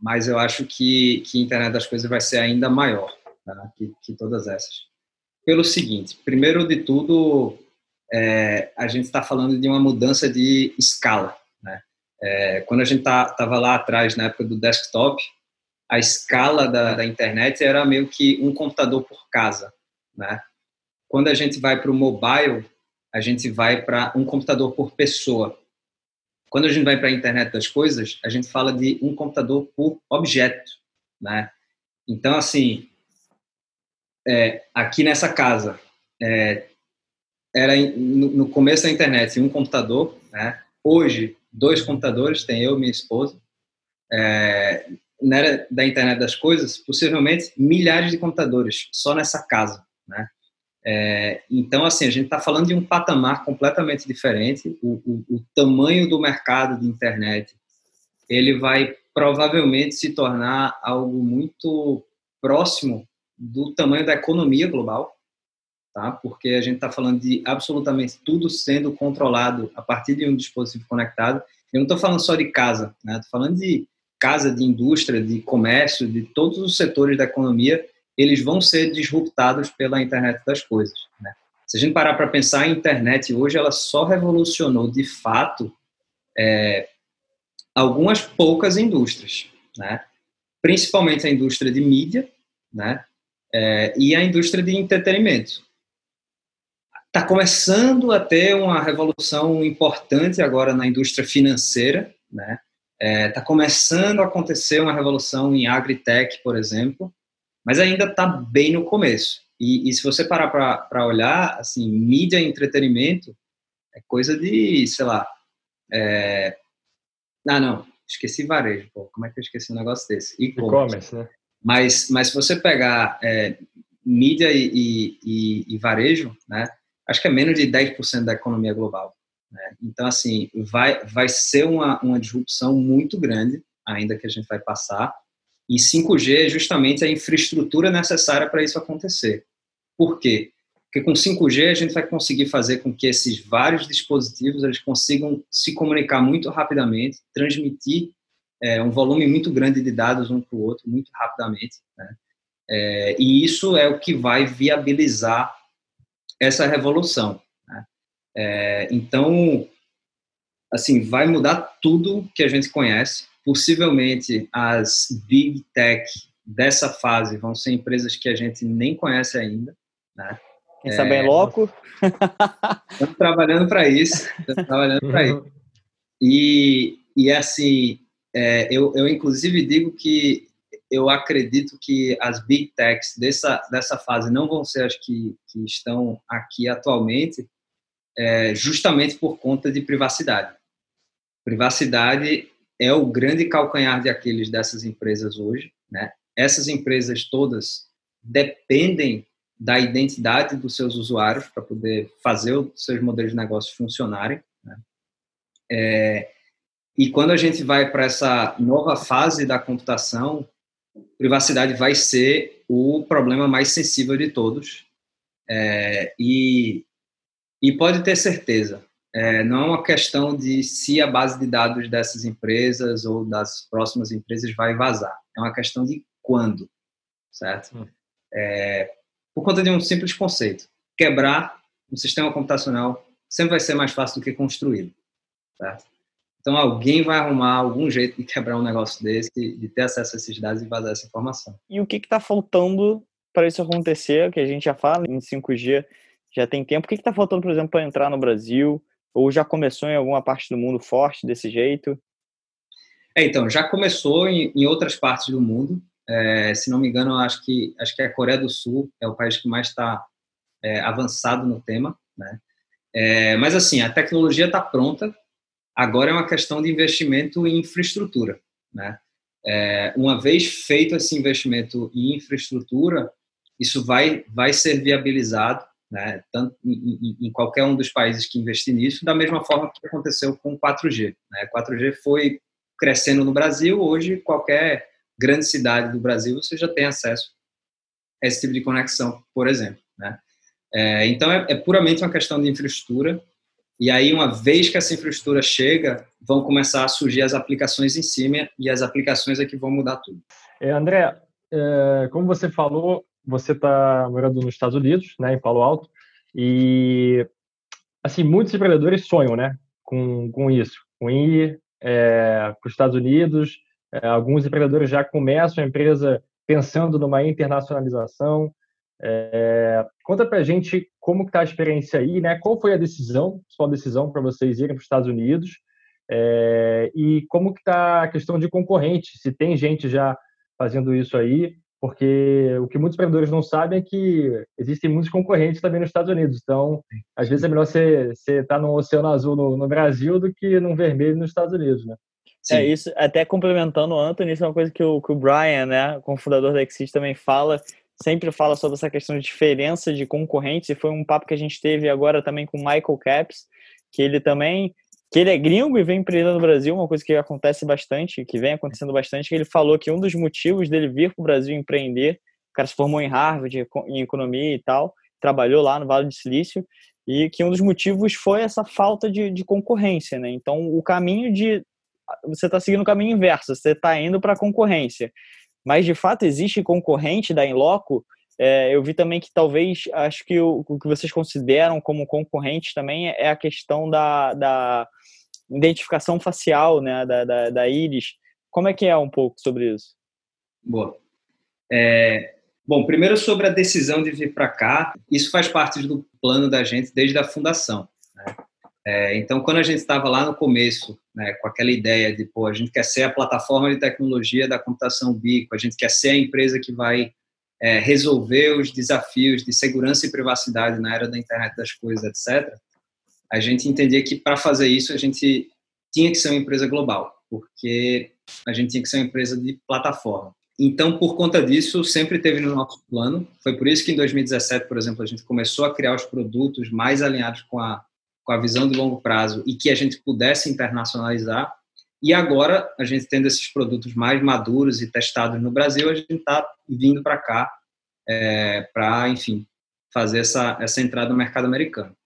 mas eu acho que, que a internet das coisas vai ser ainda maior tá? que, que todas essas. pelo seguinte: primeiro de tudo, é, a gente está falando de uma mudança de escala. Né? É, quando a gente estava tá, lá atrás, na época do desktop, a escala da, da, internet era meio que um computador por casa. Né? Quando a gente vai para o mobile, a gente vai para um computador por pessoa. Quando a gente vai para a internet das coisas, a gente fala de um computador por objeto. Né? Então, assim, é, aqui nessa casa, é, era no, no, começo da internet um computador, né? Hoje, dois computadores, tem eu e minha esposa. É, na era da internet das coisas, possivelmente milhares de computadores só nessa casa, né? É, então, assim, a gente está falando de um patamar completamente diferente. O, o, o, tamanho do mercado de internet, ele vai provavelmente se tornar algo muito próximo do tamanho da economia global, tá? Porque a gente está falando de absolutamente tudo sendo controlado a partir de um dispositivo conectado. Eu não estou falando só de casa, né? Estou falando de casa, de indústria, de comércio, de todos os setores da economia, eles vão ser disruptados pela internet das coisas. Né? Se a gente parar para pensar, a internet hoje ela só revolucionou de fato é, algumas poucas indústrias, né? principalmente a indústria de mídia, né? É, e a indústria de entretenimento está começando a ter uma revolução importante agora na indústria financeira, né? Está é, tá começando a acontecer uma revolução em agritech, por exemplo, mas ainda está bem no começo. E, e se você parar para olhar, assim, mídia e entretenimento é coisa de, sei lá, é... ah, não, esqueci varejo, pô, como é que eu esqueci um negócio desse? E-commerce, né? Mas, mas se você pegar é, mídia e, e, e, varejo, né, acho que é menos de 10% da economia global. Né? Então, assim, vai, vai ser uma, uma disrupção muito grande, ainda que a gente vai passar, e 5G é justamente a infraestrutura necessária para isso acontecer. Por quê? Porque com 5G a gente vai conseguir fazer com que esses vários dispositivos eles consigam se comunicar muito rapidamente, transmitir é, um volume muito grande de dados um para o outro muito rapidamente. Né? É, e isso é o que vai viabilizar essa revolução. Né? É, então, assim, vai mudar tudo que a gente conhece. Possivelmente as big tech dessa fase vão ser empresas que a gente nem conhece ainda, né? Quem sabe é louco? Estamos trabalhando para isso, estamos trabalhando para isso. E, e assim, é, eu, eu inclusive digo que eu acredito que as big techs dessa, dessa fase não vão ser as que, que estão aqui atualmente, é, justamente por conta de privacidade. Privacidade é o grande calcanhar de Aquiles dessas empresas hoje. Né? Essas empresas todas dependem da identidade dos seus usuários para poder fazer os seus modelos de negócio funcionarem. Né? É, e quando a gente vai para essa nova fase da computação, privacidade vai ser o problema mais sensível de todos. É, e, e pode ter certeza, é, não é uma questão de se a base de dados dessas empresas ou das próximas empresas vai vazar. É uma questão de quando, certo? Hum. É, por conta de um simples conceito. Quebrar um sistema computacional sempre vai ser mais fácil do que construí-lo, certo? Então, alguém vai arrumar algum jeito de quebrar um negócio desse, de ter acesso a esses dados e vazar essa informação. E o que está faltando para isso acontecer? Que a gente já fala em 5G já tem tempo. O que está faltando, por exemplo, para entrar no Brasil? Ou já começou em alguma parte do mundo forte desse jeito? É, então, já começou em, em outras partes do mundo. É, se não me engano, acho que acho que a Coreia do Sul é o país que mais está é, avançado no tema, né? É, mas assim, a tecnologia está pronta, Agora é uma questão de investimento em infraestrutura. Né? É, uma vez feito esse investimento em infraestrutura, isso vai, vai ser viabilizado né, tanto em, em, qualquer um dos países que investir nisso, da mesma forma que aconteceu com o 4G. Né? 4G foi crescendo no Brasil, hoje qualquer grande cidade do Brasil você já tem acesso a esse tipo de conexão, por exemplo. Né? É, então é, é puramente uma questão de infraestrutura e aí, uma vez que essa infraestrutura chega, vão começar a surgir as aplicações em cima e as aplicações é que vão mudar tudo. É, André, é, como você falou, você está morando nos Estados Unidos, né, em Palo Alto, e assim muitos empreendedores sonham, né, com, com isso, com ir é, para os Estados Unidos. É, alguns empreendedores já começam a empresa pensando numa internacionalização. É, conta para a gente como está a experiência aí, né? Qual foi a decisão, sua decisão para vocês irem para os Estados Unidos? É, e como que está a questão de concorrente? Se tem gente já fazendo isso aí, porque o que muitos empreendedores não sabem é que existem muitos concorrentes também nos Estados Unidos. Então, às vezes é melhor você estar tá no Oceano Azul no, no, Brasil do que no vermelho nos Estados Unidos, né? Sim. É isso, até complementando o Anthony, isso é uma coisa que o, que o Brian, né, como fundador da Exist, também fala, sempre fala sobre essa questão de diferença de concorrentes, e foi um papo que a gente teve agora também com o Michael Caps, que ele também que ele é gringo e vem empreender no Brasil, uma coisa que acontece bastante, que vem acontecendo bastante, que ele falou que um dos motivos dele vir para o Brasil empreender, o cara se formou em Harvard em economia e tal, trabalhou lá no Vale do Silício, e que um dos motivos foi essa falta de, de concorrência, né? Então, o caminho de você está seguindo o caminho inverso, você está indo para a concorrência. Mas, de fato, existe concorrente da Inloco. É, eu vi também que talvez, acho que o, o, que vocês consideram como concorrente também é a questão da, da identificação facial, né, da, da, da íris. Como é que é um pouco sobre isso? Boa. É, bom, primeiro sobre a decisão de vir para cá, isso faz parte do plano da gente desde a fundação. Né? É, então, quando a gente estava lá no começo, né, com aquela ideia de, pô, a gente quer ser a plataforma de tecnologia da computação Bico, a gente quer ser a empresa que vai é, resolver os desafios de segurança e privacidade na era da internet das coisas, etc., a gente entendia que para fazer isso a gente tinha que ser uma empresa global, porque a gente tinha que ser uma empresa de plataforma. Então, por conta disso, sempre teve no nosso plano. Foi por isso que em 2017, por exemplo, a gente começou a criar os produtos mais alinhados com a com a visão de longo prazo e que a gente pudesse internacionalizar. E agora, a gente tendo esses produtos mais maduros e testados no Brasil, a gente está vindo para cá é, para, enfim, fazer essa, essa entrada no mercado americano.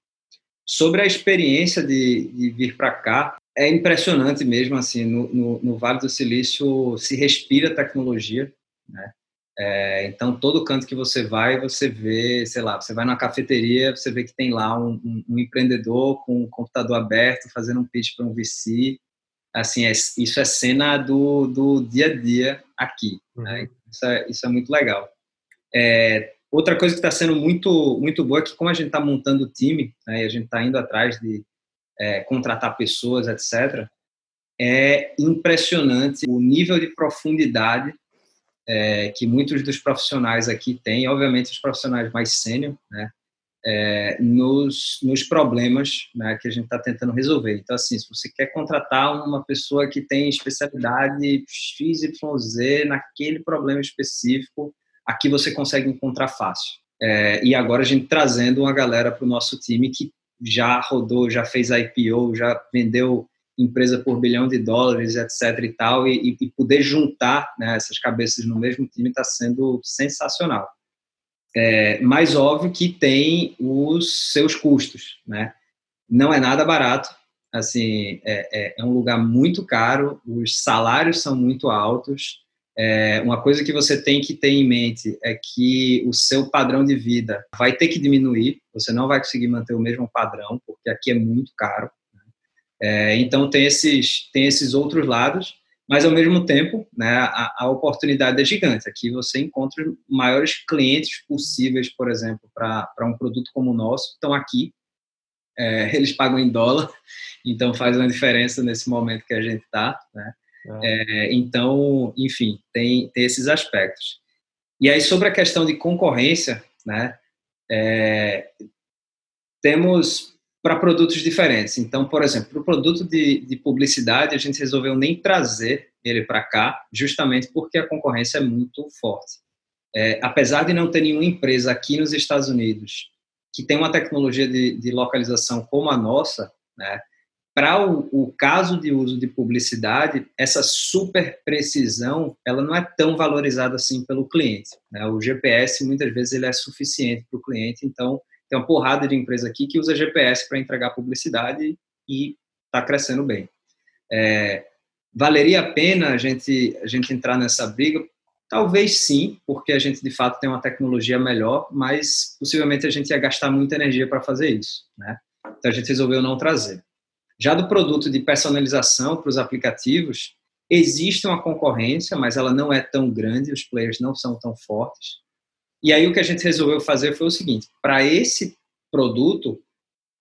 Sobre a experiência de, de vir para cá, é impressionante mesmo, assim, no, no, no, Vale do Silício se respira tecnologia, né? É, então, todo canto que você vai, você vê, sei lá, você vai numa cafeteria, você vê que tem lá um, um, um empreendedor com um computador aberto, fazendo um pitch para um VC. Assim, é, isso é cena do, do dia a dia aqui. Né? Uhum. Isso, é, isso é muito legal. É, outra coisa que está sendo muito, muito boa é que, como a gente está montando o time, né, e a gente está indo atrás de é, contratar pessoas, etc., é impressionante o nível de profundidade é, que muitos dos profissionais aqui têm, obviamente os profissionais mais sênior, né, é, nos, nos problemas né, que a gente está tentando resolver. Então, assim, se você quer contratar uma pessoa que tem especialidade XYZ naquele problema específico, aqui você consegue encontrar fácil. É, e agora a gente trazendo uma galera para o nosso time que já rodou, já fez IPO, já vendeu empresa por bilhão de dólares, etc. e tal, e, e poder juntar né, essas cabeças no mesmo time está sendo sensacional. É, mas óbvio que tem os seus custos, né? Não é nada barato, assim, é, é, é um lugar muito caro, os salários são muito altos. É, uma coisa que você tem que ter em mente é que o seu padrão de vida vai ter que diminuir, você não vai conseguir manter o mesmo padrão, porque aqui é muito caro. É, então tem esses, tem esses outros lados, mas ao mesmo tempo né, a, a oportunidade é gigante. Aqui você encontra os maiores clientes possíveis, por exemplo, para um produto como o nosso, estão aqui. É, eles pagam em dólar, então faz uma diferença nesse momento que a gente está. Né? É. então, enfim, tem, tem esses aspectos. E aí, sobre a questão de concorrência, né, é, temos para produtos diferentes. Então, por exemplo, para o produto de, de, publicidade, a gente resolveu nem trazer ele para cá, justamente porque a concorrência é muito forte. É, apesar de não ter nenhuma empresa aqui nos Estados Unidos que tem uma tecnologia de, de localização como a nossa, né, para o, o, caso de uso de publicidade, essa super precisão, ela não é tão valorizada assim pelo cliente. Né? O GPS, muitas vezes, ele é suficiente para o cliente, então tem uma porrada de empresa aqui que usa GPS para entregar publicidade e está crescendo bem. É, valeria a pena a gente, a gente entrar nessa briga? Talvez sim, porque a gente de fato tem uma tecnologia melhor, mas possivelmente a gente ia gastar muita energia para fazer isso, né? Então a gente resolveu não trazer. Já do produto de personalização para os aplicativos, existe uma concorrência, mas ela não é tão grande, os players não são tão fortes. E aí o que a gente resolveu fazer foi o seguinte: para esse produto,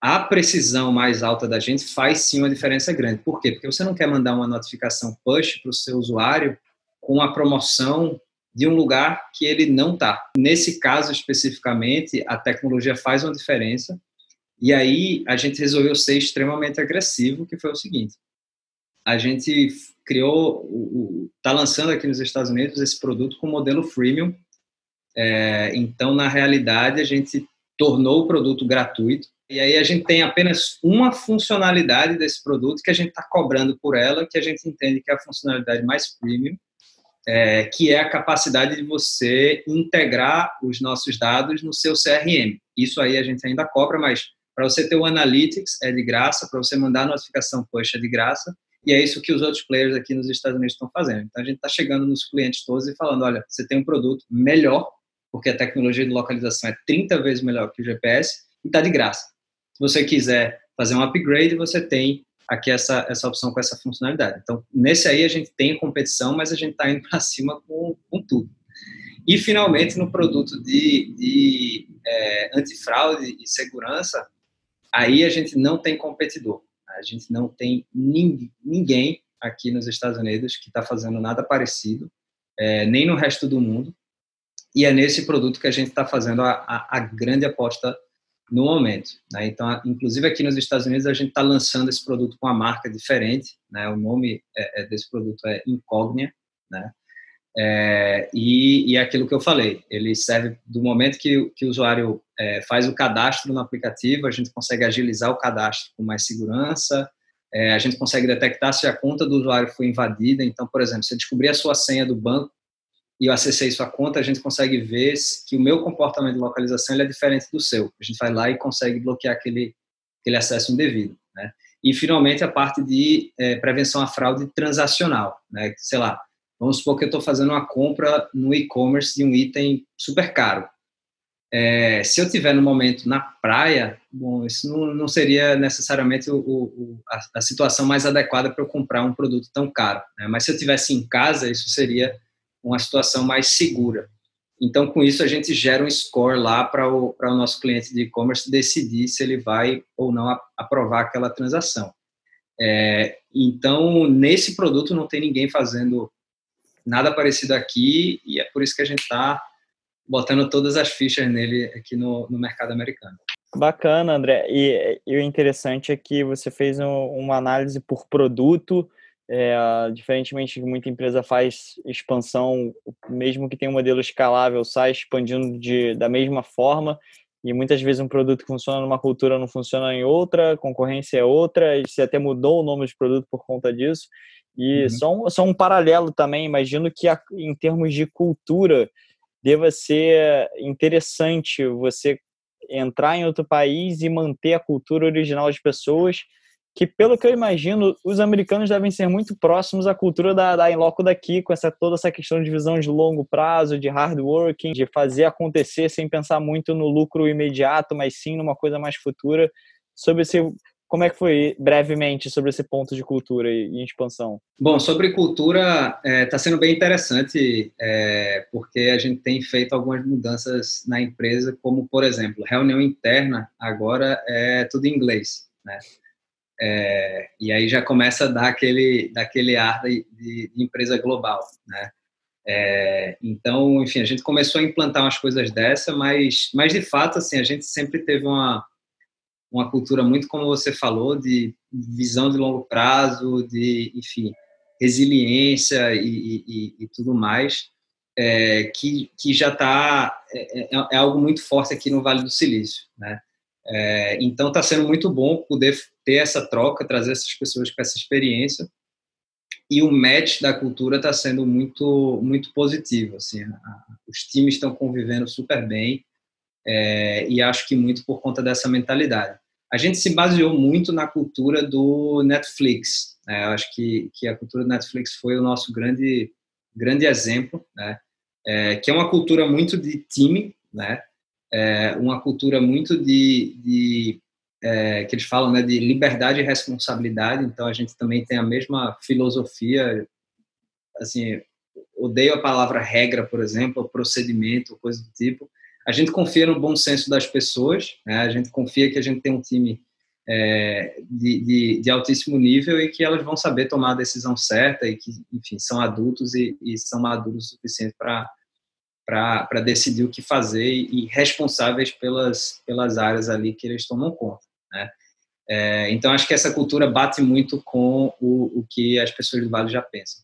a precisão mais alta da gente faz sim uma diferença grande. Por quê? Porque você não quer mandar uma notificação push para o seu usuário com a promoção de um lugar que ele não está. Nesse caso especificamente, a tecnologia faz uma diferença. E aí a gente resolveu ser extremamente agressivo, que foi o seguinte: a gente criou, está lançando aqui nos Estados Unidos esse produto com modelo freemium. É, então, na realidade, a gente tornou o produto gratuito. E aí a gente tem apenas uma funcionalidade desse produto que a gente está cobrando por ela, que a gente entende que é a funcionalidade mais premium, é, que é a capacidade de você integrar os nossos dados no seu CRM. Isso aí a gente ainda cobra, mas para você ter o Analytics é de graça, para você mandar notificação push é de graça, e é isso que os outros players aqui nos Estados Unidos estão fazendo. Então a gente está chegando nos clientes todos e falando: olha, você tem um produto melhor, porque a tecnologia de localização é 30 vezes melhor que o GPS, e está de graça. Se você quiser fazer um upgrade, você tem aqui essa, essa opção com essa funcionalidade. Então, nesse aí a gente tem competição, mas a gente está indo para cima com, com tudo. E, finalmente, no produto de, de é, antifraude e segurança, aí a gente não tem competidor. A gente não tem ninguém aqui nos Estados Unidos que está fazendo nada parecido, é, nem no resto do mundo. E é nesse produto que a gente está fazendo a, a, a grande aposta no momento. Né? Então, inclusive aqui nos Estados Unidos, a gente está lançando esse produto com uma marca diferente. Né? O nome é, é, desse produto é Incognia. Né? É, e, e é aquilo que eu falei, ele serve do momento que, que o usuário é, faz o cadastro no aplicativo, a gente consegue agilizar o cadastro com mais segurança, é, a gente consegue detectar se a conta do usuário foi invadida. Então, por exemplo, se eu descobrir a sua senha do banco, e eu acessei sua conta, a gente consegue ver que o meu comportamento de localização é diferente do seu. A gente vai lá e consegue bloquear aquele, aquele acesso indevido. Né? E, finalmente, a parte de é, prevenção à fraude transacional. Né? Sei lá, vamos supor que eu estou fazendo uma compra no e-commerce de um item super caro. É, se eu tiver no momento na praia, bom, isso não, não seria necessariamente o, o, a, a, situação mais adequada para eu comprar um produto tão caro. Né? Mas se eu tivesse em casa, isso seria uma situação mais segura. Então, com isso, a gente gera um score lá para o, o nosso cliente de e-commerce decidir se ele vai ou não aprovar aquela transação. É, então, nesse produto não tem ninguém fazendo nada parecido aqui e é por isso que a gente está botando todas as fichas nele aqui no, no mercado americano. Bacana, André. E, e o interessante é que você fez um, uma análise por produto, é, diferentemente que muita empresa faz expansão, mesmo que tenha um modelo escalável, sai expandindo de, da mesma forma. E muitas vezes um produto que funciona numa cultura não funciona em outra, concorrência é outra, e você até mudou o nome de produto por conta disso. E uhum. só, um, só um paralelo também, imagino que a, em termos de cultura deva ser interessante você entrar em outro país e manter a cultura original das pessoas, que, pelo que eu imagino, os americanos devem ser muito próximos à cultura da, da Inloco daqui, com essa, toda essa questão de visão de longo prazo, de hard working, de fazer acontecer sem pensar muito no lucro imediato, mas sim numa coisa mais futura. Sobre esse, como é que foi, brevemente, sobre esse ponto de cultura e, expansão? Bom, sobre cultura, está é, tá sendo bem interessante, é, porque a gente tem feito algumas mudanças na empresa, como, por exemplo, reunião interna agora é tudo em inglês, né? É, e aí já começa a dar aquele, daquele ar de, de empresa global, né? É, então, enfim, a gente começou a implantar umas coisas dessa, mas, mas de fato, assim, a gente sempre teve uma, uma cultura muito, como você falou, de visão de longo prazo, de, enfim, resiliência e, e, e tudo mais, é, que, que já está, é, é, é, algo muito forte aqui no Vale do Silício, né? É, então está sendo muito bom poder ter essa troca, trazer essas pessoas com essa experiência e o match da cultura está sendo muito muito positivo assim a, os times estão convivendo super bem é, e acho que muito por conta dessa mentalidade a gente se baseou muito na cultura do Netflix né? acho que que a cultura do Netflix foi o nosso grande grande exemplo né é, que é uma cultura muito de time, né? É uma cultura muito de, de é, que eles falam, né, de liberdade e responsabilidade. Então a gente também tem a mesma filosofia, assim, odeio a palavra regra, por exemplo, procedimento, coisa do tipo. A gente confia no bom senso das pessoas, né? A gente confia que a gente tem um time é, de, de, de, altíssimo nível e que elas vão saber tomar a decisão certa e que, enfim, são adultos e, e são maduros o suficiente para decidir o que fazer e, responsáveis pelas, pelas áreas ali que eles tomam conta. Né? É, então, acho que essa cultura bate muito com o, o que as pessoas do Vale já pensam.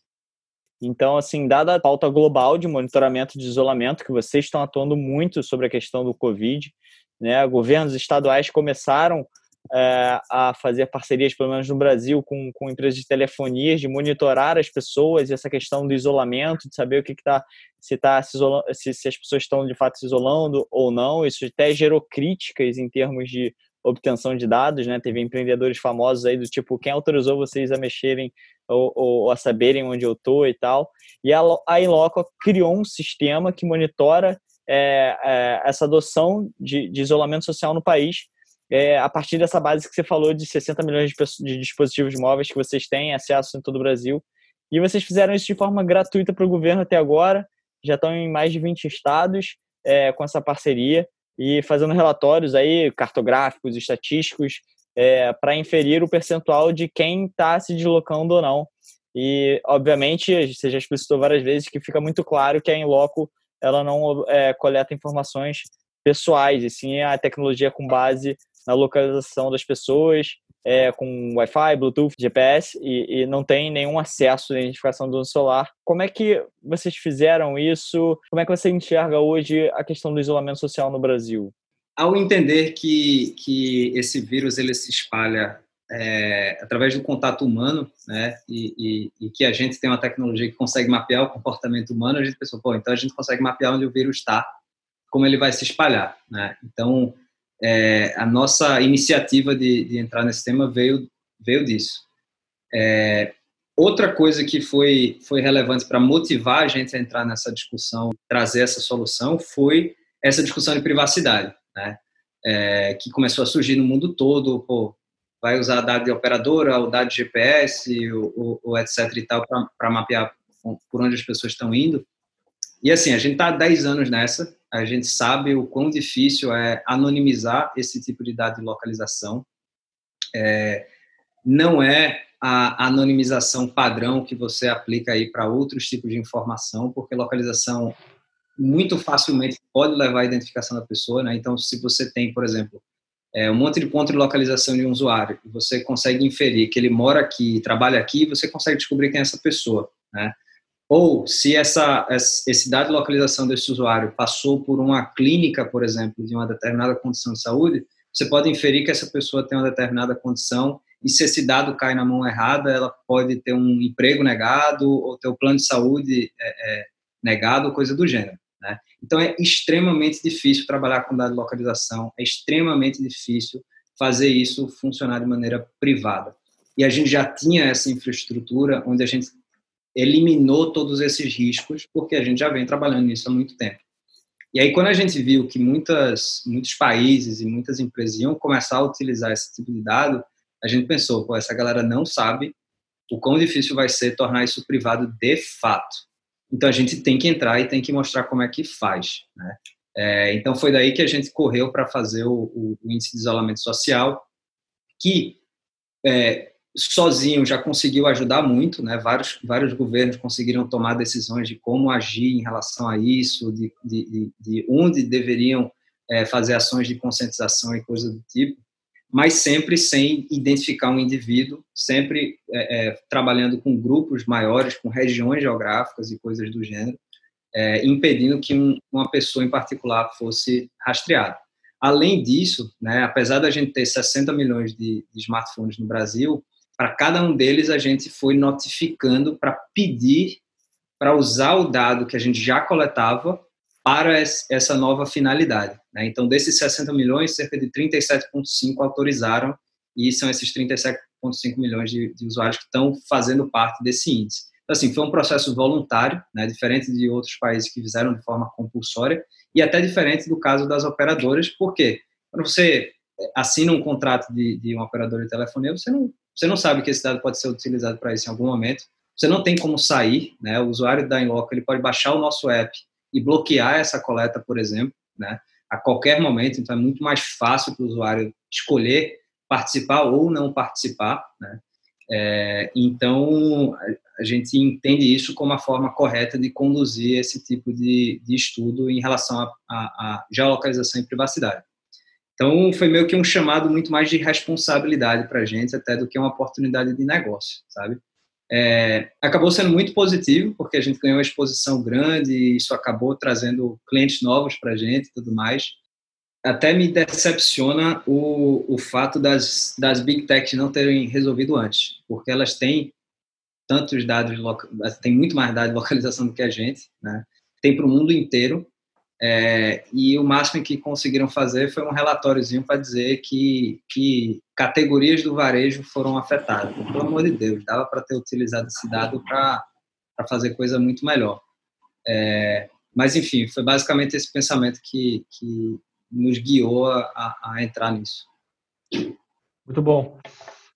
Então, assim, dada a pauta global de monitoramento de isolamento, que vocês estão atuando muito sobre a questão do Covid, né, governos estaduais começaram é, a fazer parcerias, pelo menos no Brasil, com, com empresas de telefonia, de monitorar as pessoas, e essa questão do isolamento, de saber o que está, se, tá se, se, se as pessoas estão de fato se isolando ou não. Isso até gerou críticas em termos de obtenção de dados, né? Teve empreendedores famosos aí do tipo, quem autorizou vocês a mexerem ou, ou a saberem onde eu tô e tal. E a, a Inloco criou um sistema que monitora é, é, essa adoção de, de isolamento social no país é, a partir dessa base que você falou de 60 milhões de, de, dispositivos móveis que vocês têm acesso em todo o Brasil. E vocês fizeram isso de forma gratuita para o governo até agora, já estão em mais de 20 estados é, com essa parceria e fazendo relatórios aí cartográficos, estatísticos, é, para inferir o percentual de quem está se deslocando ou não. E, obviamente, você já explicitou várias vezes que fica muito claro que a Inloco ela não é, coleta informações pessoais, e sim a tecnologia com base na localização das pessoas, é, com Wi-Fi, Bluetooth, GPS e, e, não tem nenhum acesso à identificação do celular. Como é que vocês fizeram isso? Como é que você enxerga hoje a questão do isolamento social no Brasil? Ao entender que, que esse vírus ele se espalha é, através do contato humano, né, e, e, e, que a gente tem uma tecnologia que consegue mapear o comportamento humano, a gente pensou, pô, então a gente consegue mapear onde o vírus está, como ele vai se espalhar, né? Então, é, a nossa iniciativa de, de, entrar nesse tema veio, veio disso. É, outra coisa que foi, foi relevante para motivar a gente a entrar nessa discussão, trazer essa solução, foi essa discussão de privacidade, né? É, que começou a surgir no mundo todo, pô, vai usar dado de operadora, o dado de GPS, o, o, etc e tal, para mapear por onde as pessoas estão indo. E assim, a gente está há 10 anos nessa, a gente sabe o quão difícil é anonimizar esse tipo de dado de localização. É, não é a anonimização padrão que você aplica aí para outros tipos de informação, porque localização muito facilmente pode levar à identificação da pessoa, né? Então, se você tem, por exemplo, é, um monte de ponto de localização de um usuário, você consegue inferir que ele mora aqui, trabalha aqui, você consegue descobrir quem é essa pessoa, né? Ou se essa, esse dado de localização desse usuário passou por uma clínica, por exemplo, de uma determinada condição de saúde, você pode inferir que essa pessoa tem uma determinada condição e se esse dado cai na mão errada, ela pode ter um emprego negado ou ter o plano de saúde é, é, negado, coisa do gênero. Né? Então é extremamente difícil trabalhar com dado de localização, é extremamente difícil fazer isso funcionar de maneira privada. E a gente já tinha essa infraestrutura onde a gente eliminou todos esses riscos, porque a gente já vem trabalhando nisso há muito tempo. E aí, quando a gente viu que muitas, muitos países e muitas empresas iam começar a utilizar esse tipo de dado, a gente pensou, pô, essa galera não sabe o quão difícil vai ser tornar isso privado de fato. Então, a gente tem que entrar e tem que mostrar como é que faz. Né? É, então, foi daí que a gente correu para fazer o, o, índice de isolamento social, que é, sozinho já conseguiu ajudar muito, né? Vários, vários governos conseguiram tomar decisões de como agir em relação a isso, de, de, de onde deveriam é, fazer ações de conscientização e coisas do tipo, mas sempre sem identificar um indivíduo, sempre é, é, trabalhando com grupos maiores, com regiões geográficas e coisas do gênero, é, impedindo que um, uma pessoa em particular fosse rastreada. Além disso, né, apesar da gente ter 60 milhões de, de smartphones no Brasil, para cada um deles, a gente foi notificando para pedir para usar o dado que a gente já coletava para essa nova finalidade. Né? Então, desses 60 milhões, cerca de 37,5 autorizaram, e são esses 37,5 milhões de, de, usuários que estão fazendo parte desse índice. Assim, foi um processo voluntário, né, diferente de outros países que fizeram de forma compulsória, e até diferente do caso das operadoras, porque quando você assina um contrato de, de um operador de telefonia, você não, você não sabe que esse dado pode ser utilizado para isso em algum momento, você não tem como sair, né, o usuário da Inloco, ele pode baixar o nosso app e bloquear essa coleta, por exemplo, né, a qualquer momento, então é muito mais fácil para o usuário escolher participar ou não participar, né, é, então, a gente entende isso como a forma correta de conduzir esse tipo de, de estudo em relação à geolocalização e privacidade. Então, foi meio que um chamado muito mais de responsabilidade para a gente, até do que uma oportunidade de negócio, sabe? É, acabou sendo muito positivo, porque a gente ganhou uma exposição grande e isso acabou trazendo clientes novos para a gente e tudo mais até me decepciona o, o fato das, das big techs não terem resolvido antes, porque elas têm tantos dados, tem muito mais dados de localização do que a gente, né? tem para o mundo inteiro, é, e o máximo que conseguiram fazer foi um relatóriozinho para dizer que, que categorias do varejo foram afetadas. Pelo amor de Deus, dava para ter utilizado esse dado para fazer coisa muito melhor. É, mas, enfim, foi basicamente esse pensamento que, que, nos guiou a, a entrar nisso. Muito bom.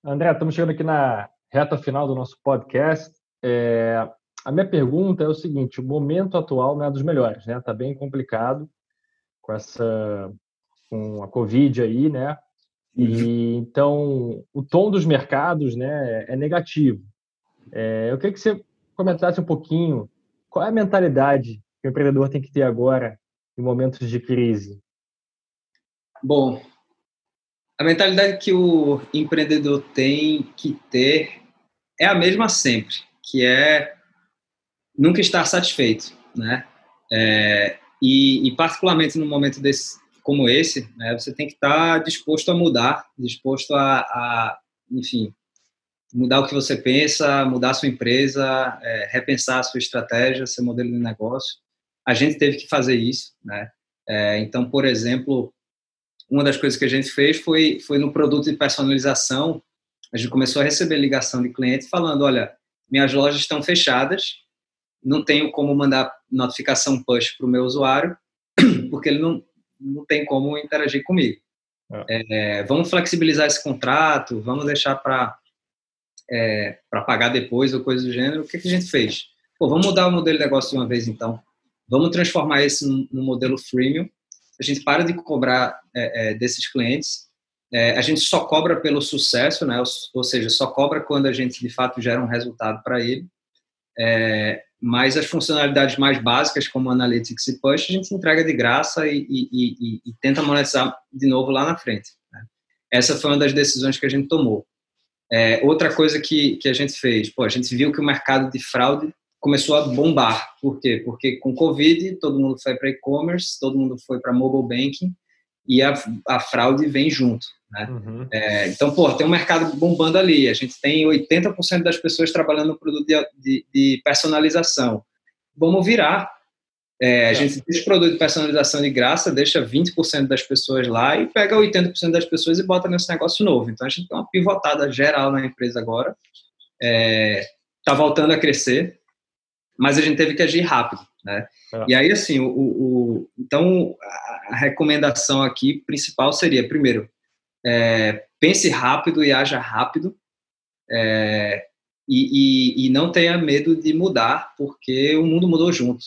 André, estamos chegando aqui na reta final do nosso podcast. É, a minha pergunta é o seguinte: o momento atual não é dos melhores, né? Está bem complicado com essa, com a Covid aí, né? E uhum. então o tom dos mercados, né, é negativo. É, eu queria que você comentasse um pouquinho qual é a mentalidade que o empreendedor tem que ter agora em momentos de crise. Bom, a mentalidade que o empreendedor tem que ter é a mesma sempre, que é nunca estar satisfeito, né? É, e, e, particularmente num momento desse, como esse, né, você tem que estar disposto a mudar, disposto a, a enfim, mudar o que você pensa, mudar a sua empresa, é, repensar a sua estratégia, seu modelo de negócio. A gente teve que fazer isso, né? É, então, por exemplo, uma das coisas que a gente fez foi, foi no produto de personalização, a gente começou a receber ligação de cliente falando, olha, minhas lojas estão fechadas, não tenho como mandar notificação push para o meu usuário, porque ele não, não tem como interagir comigo. É. É, vamos flexibilizar esse contrato, vamos deixar para é, para pagar depois ou coisa do gênero. O que, que a gente fez? Pô, vamos mudar o modelo de negócio de uma vez então. Vamos transformar esse no modelo freemium a gente para de cobrar é, é, desses clientes. É, a gente só cobra pelo sucesso, né? Ou, ou, seja, só cobra quando a gente de fato gera um resultado para ele. É, mas as funcionalidades mais básicas, como Analytics e Push, a gente entrega de graça e, e, e, e tenta monetizar de novo lá na frente. Né? Essa foi uma das decisões que a gente tomou. É, outra coisa que, que a gente fez, pô, a gente viu que o mercado de fraude começou a bombar. Por quê? Porque com Covid, todo mundo foi para e-commerce, todo mundo foi para mobile banking e a, a fraude vem junto. Né? Uhum. É, então, pô, tem um mercado bombando ali. A gente tem 80% das pessoas trabalhando no produto de, de, de personalização. Vamos virar. É, a gente deixa o produto de personalização de graça, deixa 20% das pessoas lá e pega 80% das pessoas e bota nesse negócio novo. Então, a gente tem uma pivotada geral na empresa agora. Está é, tá voltando a crescer, mas a gente teve que agir rápido, né? É. E aí, assim, o, o, então, a recomendação aqui principal seria, primeiro, é, pense rápido e haja rápido, é, e, e, e, não tenha medo de mudar, porque o mundo mudou junto.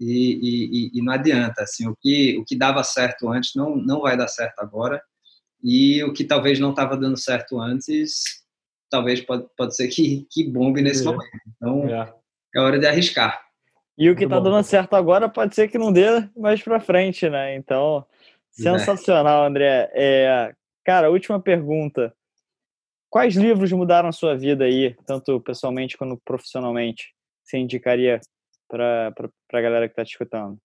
E, e, não adianta, assim, o que, o que dava certo antes não, não vai dar certo agora, e o que talvez não estava dando certo antes, talvez pode, pode ser que, que bombe nesse é. momento. Então, é é hora de arriscar. E o que está dando certo agora pode ser que não dê mais para frente, né? Então, sensacional, André. É, cara, última pergunta. Quais livros mudaram a sua vida aí, tanto pessoalmente quanto profissionalmente? Você indicaria para a galera que está te escutando?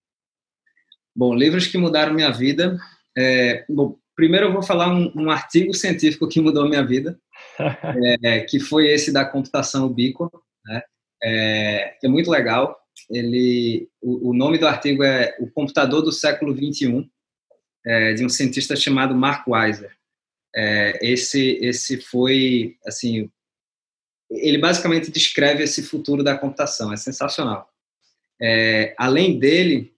Bom, livros que mudaram minha vida. É, bom, primeiro eu vou falar um, um, artigo científico que mudou minha vida, é, que foi esse da computação ubíqua. Né? é, é muito legal. Ele, o, o, nome do artigo é O Computador do Século XXI, é, de um cientista chamado Mark Weiser. É, esse, esse foi, assim, ele basicamente descreve esse futuro da computação, é sensacional. É, além dele,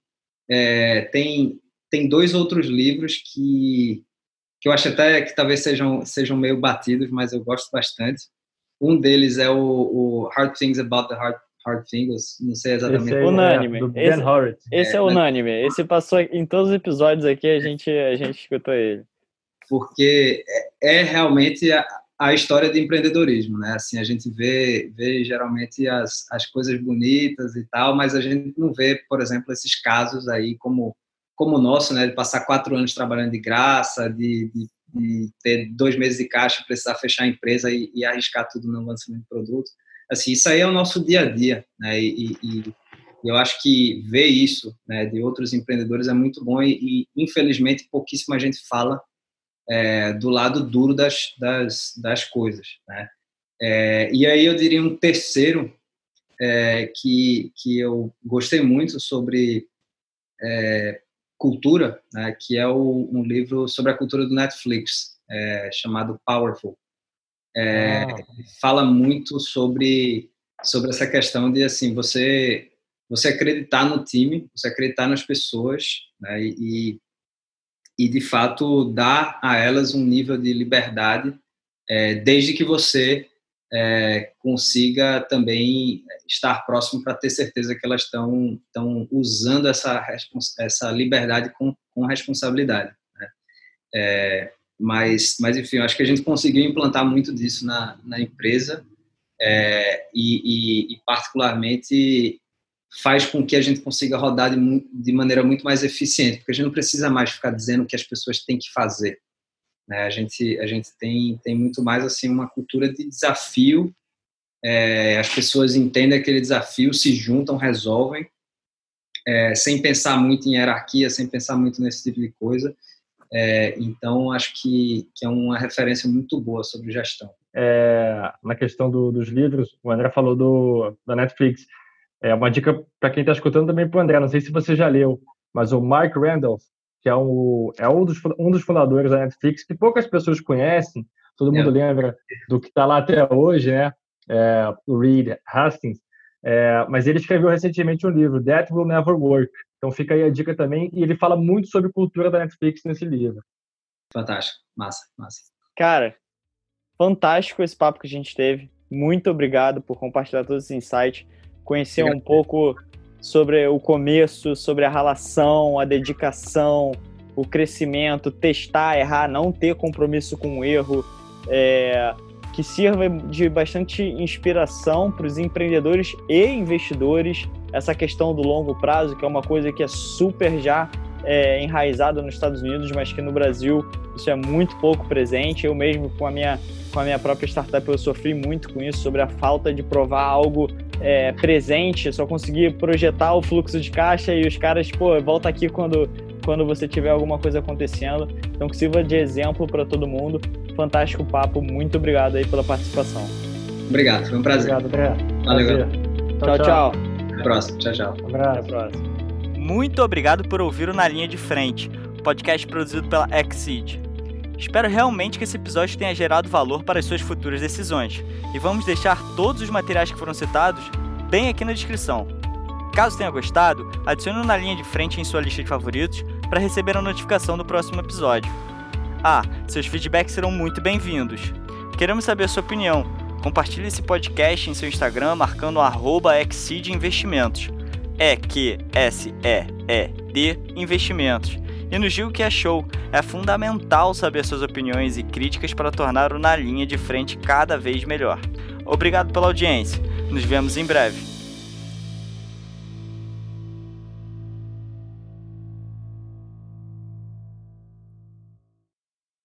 é, tem, tem dois outros livros que, que eu acho até que talvez sejam, sejam meio batidos, mas eu gosto bastante. Um deles é o, o Hard Things About the Hard, Hard Things, não sei exatamente. Esse é unânime. É, esse, esse é, é unânime. Esse passou em todos os episódios aqui, a gente, a gente escutou ele. Porque é, é realmente a, a história de empreendedorismo, né? Assim, a gente vê, vê geralmente as, as coisas bonitas e tal, mas a gente não vê, por exemplo, esses casos aí como como o nosso, né? De passar quatro anos trabalhando de graça, de, de, de ter dois meses de caixa, precisar fechar a empresa e, e, arriscar tudo no lançamento de produto. Assim, isso aí é o nosso dia a dia, né? E, e eu acho que ver isso, né, de outros empreendedores é muito bom e, e infelizmente pouquíssima gente fala é, do lado duro das, das, das coisas. Né? É, e aí eu diria um terceiro é, que, que eu gostei muito sobre é, cultura, né, que é o, um livro sobre a cultura do Netflix, é, chamado Powerful. É, ah. Fala muito sobre, sobre essa questão de assim você você acreditar no time, você acreditar nas pessoas né, e, e de fato dar a elas um nível de liberdade, é, desde que você é, consiga também estar próximo para ter certeza que elas estão estão usando essa essa liberdade com, com responsabilidade. Né? É, mas mas enfim, acho que a gente conseguiu implantar muito disso na, na empresa é, e, e, e particularmente faz com que a gente consiga rodar de, de, maneira muito mais eficiente, porque a gente não precisa mais ficar dizendo o que as pessoas têm que fazer. Né? A gente, a gente tem, tem muito mais assim uma cultura de desafio, é, as pessoas entendem aquele desafio, se juntam, resolvem, é, sem pensar muito em hierarquia, sem pensar muito nesse tipo de coisa. É, então, acho que, que é uma referência muito boa sobre gestão. É, na questão do, dos livros, o André falou do, da Netflix. É uma dica para quem está escutando também para o André. Não sei se você já leu, mas o Mark Randall, que é, um, é um, dos, um dos fundadores da Netflix, que poucas pessoas conhecem, todo mundo é. lembra do que está lá até hoje, né? É, o Reed Hastings. É, mas ele escreveu recentemente um livro, That Will Never Work. Então fica aí a dica também. E ele fala muito sobre cultura da Netflix nesse livro. Fantástico, massa, massa. Cara, fantástico esse papo que a gente teve. Muito obrigado por compartilhar todos esses insights conhecer um pouco sobre o começo, sobre a relação, a dedicação, o crescimento, testar, errar, não ter compromisso com o erro, é, que sirva de bastante inspiração para os empreendedores e investidores. Essa questão do longo prazo, que é uma coisa que é super já é, enraizada nos Estados Unidos, mas que no Brasil isso é muito pouco presente. Eu mesmo, com a minha, com a minha própria startup, eu sofri muito com isso, sobre a falta de provar algo é, presente, só conseguir projetar o fluxo de caixa e os caras, pô, volta aqui quando, quando você tiver alguma coisa acontecendo. Então, que sirva de exemplo para todo mundo. Fantástico papo, muito obrigado aí pela participação. Obrigado, foi um prazer. Obrigado, André. Valeu. Tchau, tchau. Até a próxima. Tchau, tchau. Até a próxima. Muito obrigado por ouvir o Na Linha de Frente, podcast produzido pela Exceed. Espero realmente que esse episódio tenha gerado valor para as suas futuras decisões e vamos deixar todos os materiais que foram citados bem aqui na descrição. Caso tenha gostado, adicione na linha de frente em sua lista de favoritos para receber a notificação do próximo episódio. Ah, seus feedbacks serão muito bem-vindos. Queremos saber a sua opinião. Compartilhe esse podcast em seu Instagram marcando arroba Investimentos. É Q S E E D Investimentos e nos diga o que achou. É fundamental saber suas opiniões e críticas para tornar o Na Linha de Frente cada vez melhor. Obrigado pela audiência. Nos vemos em breve.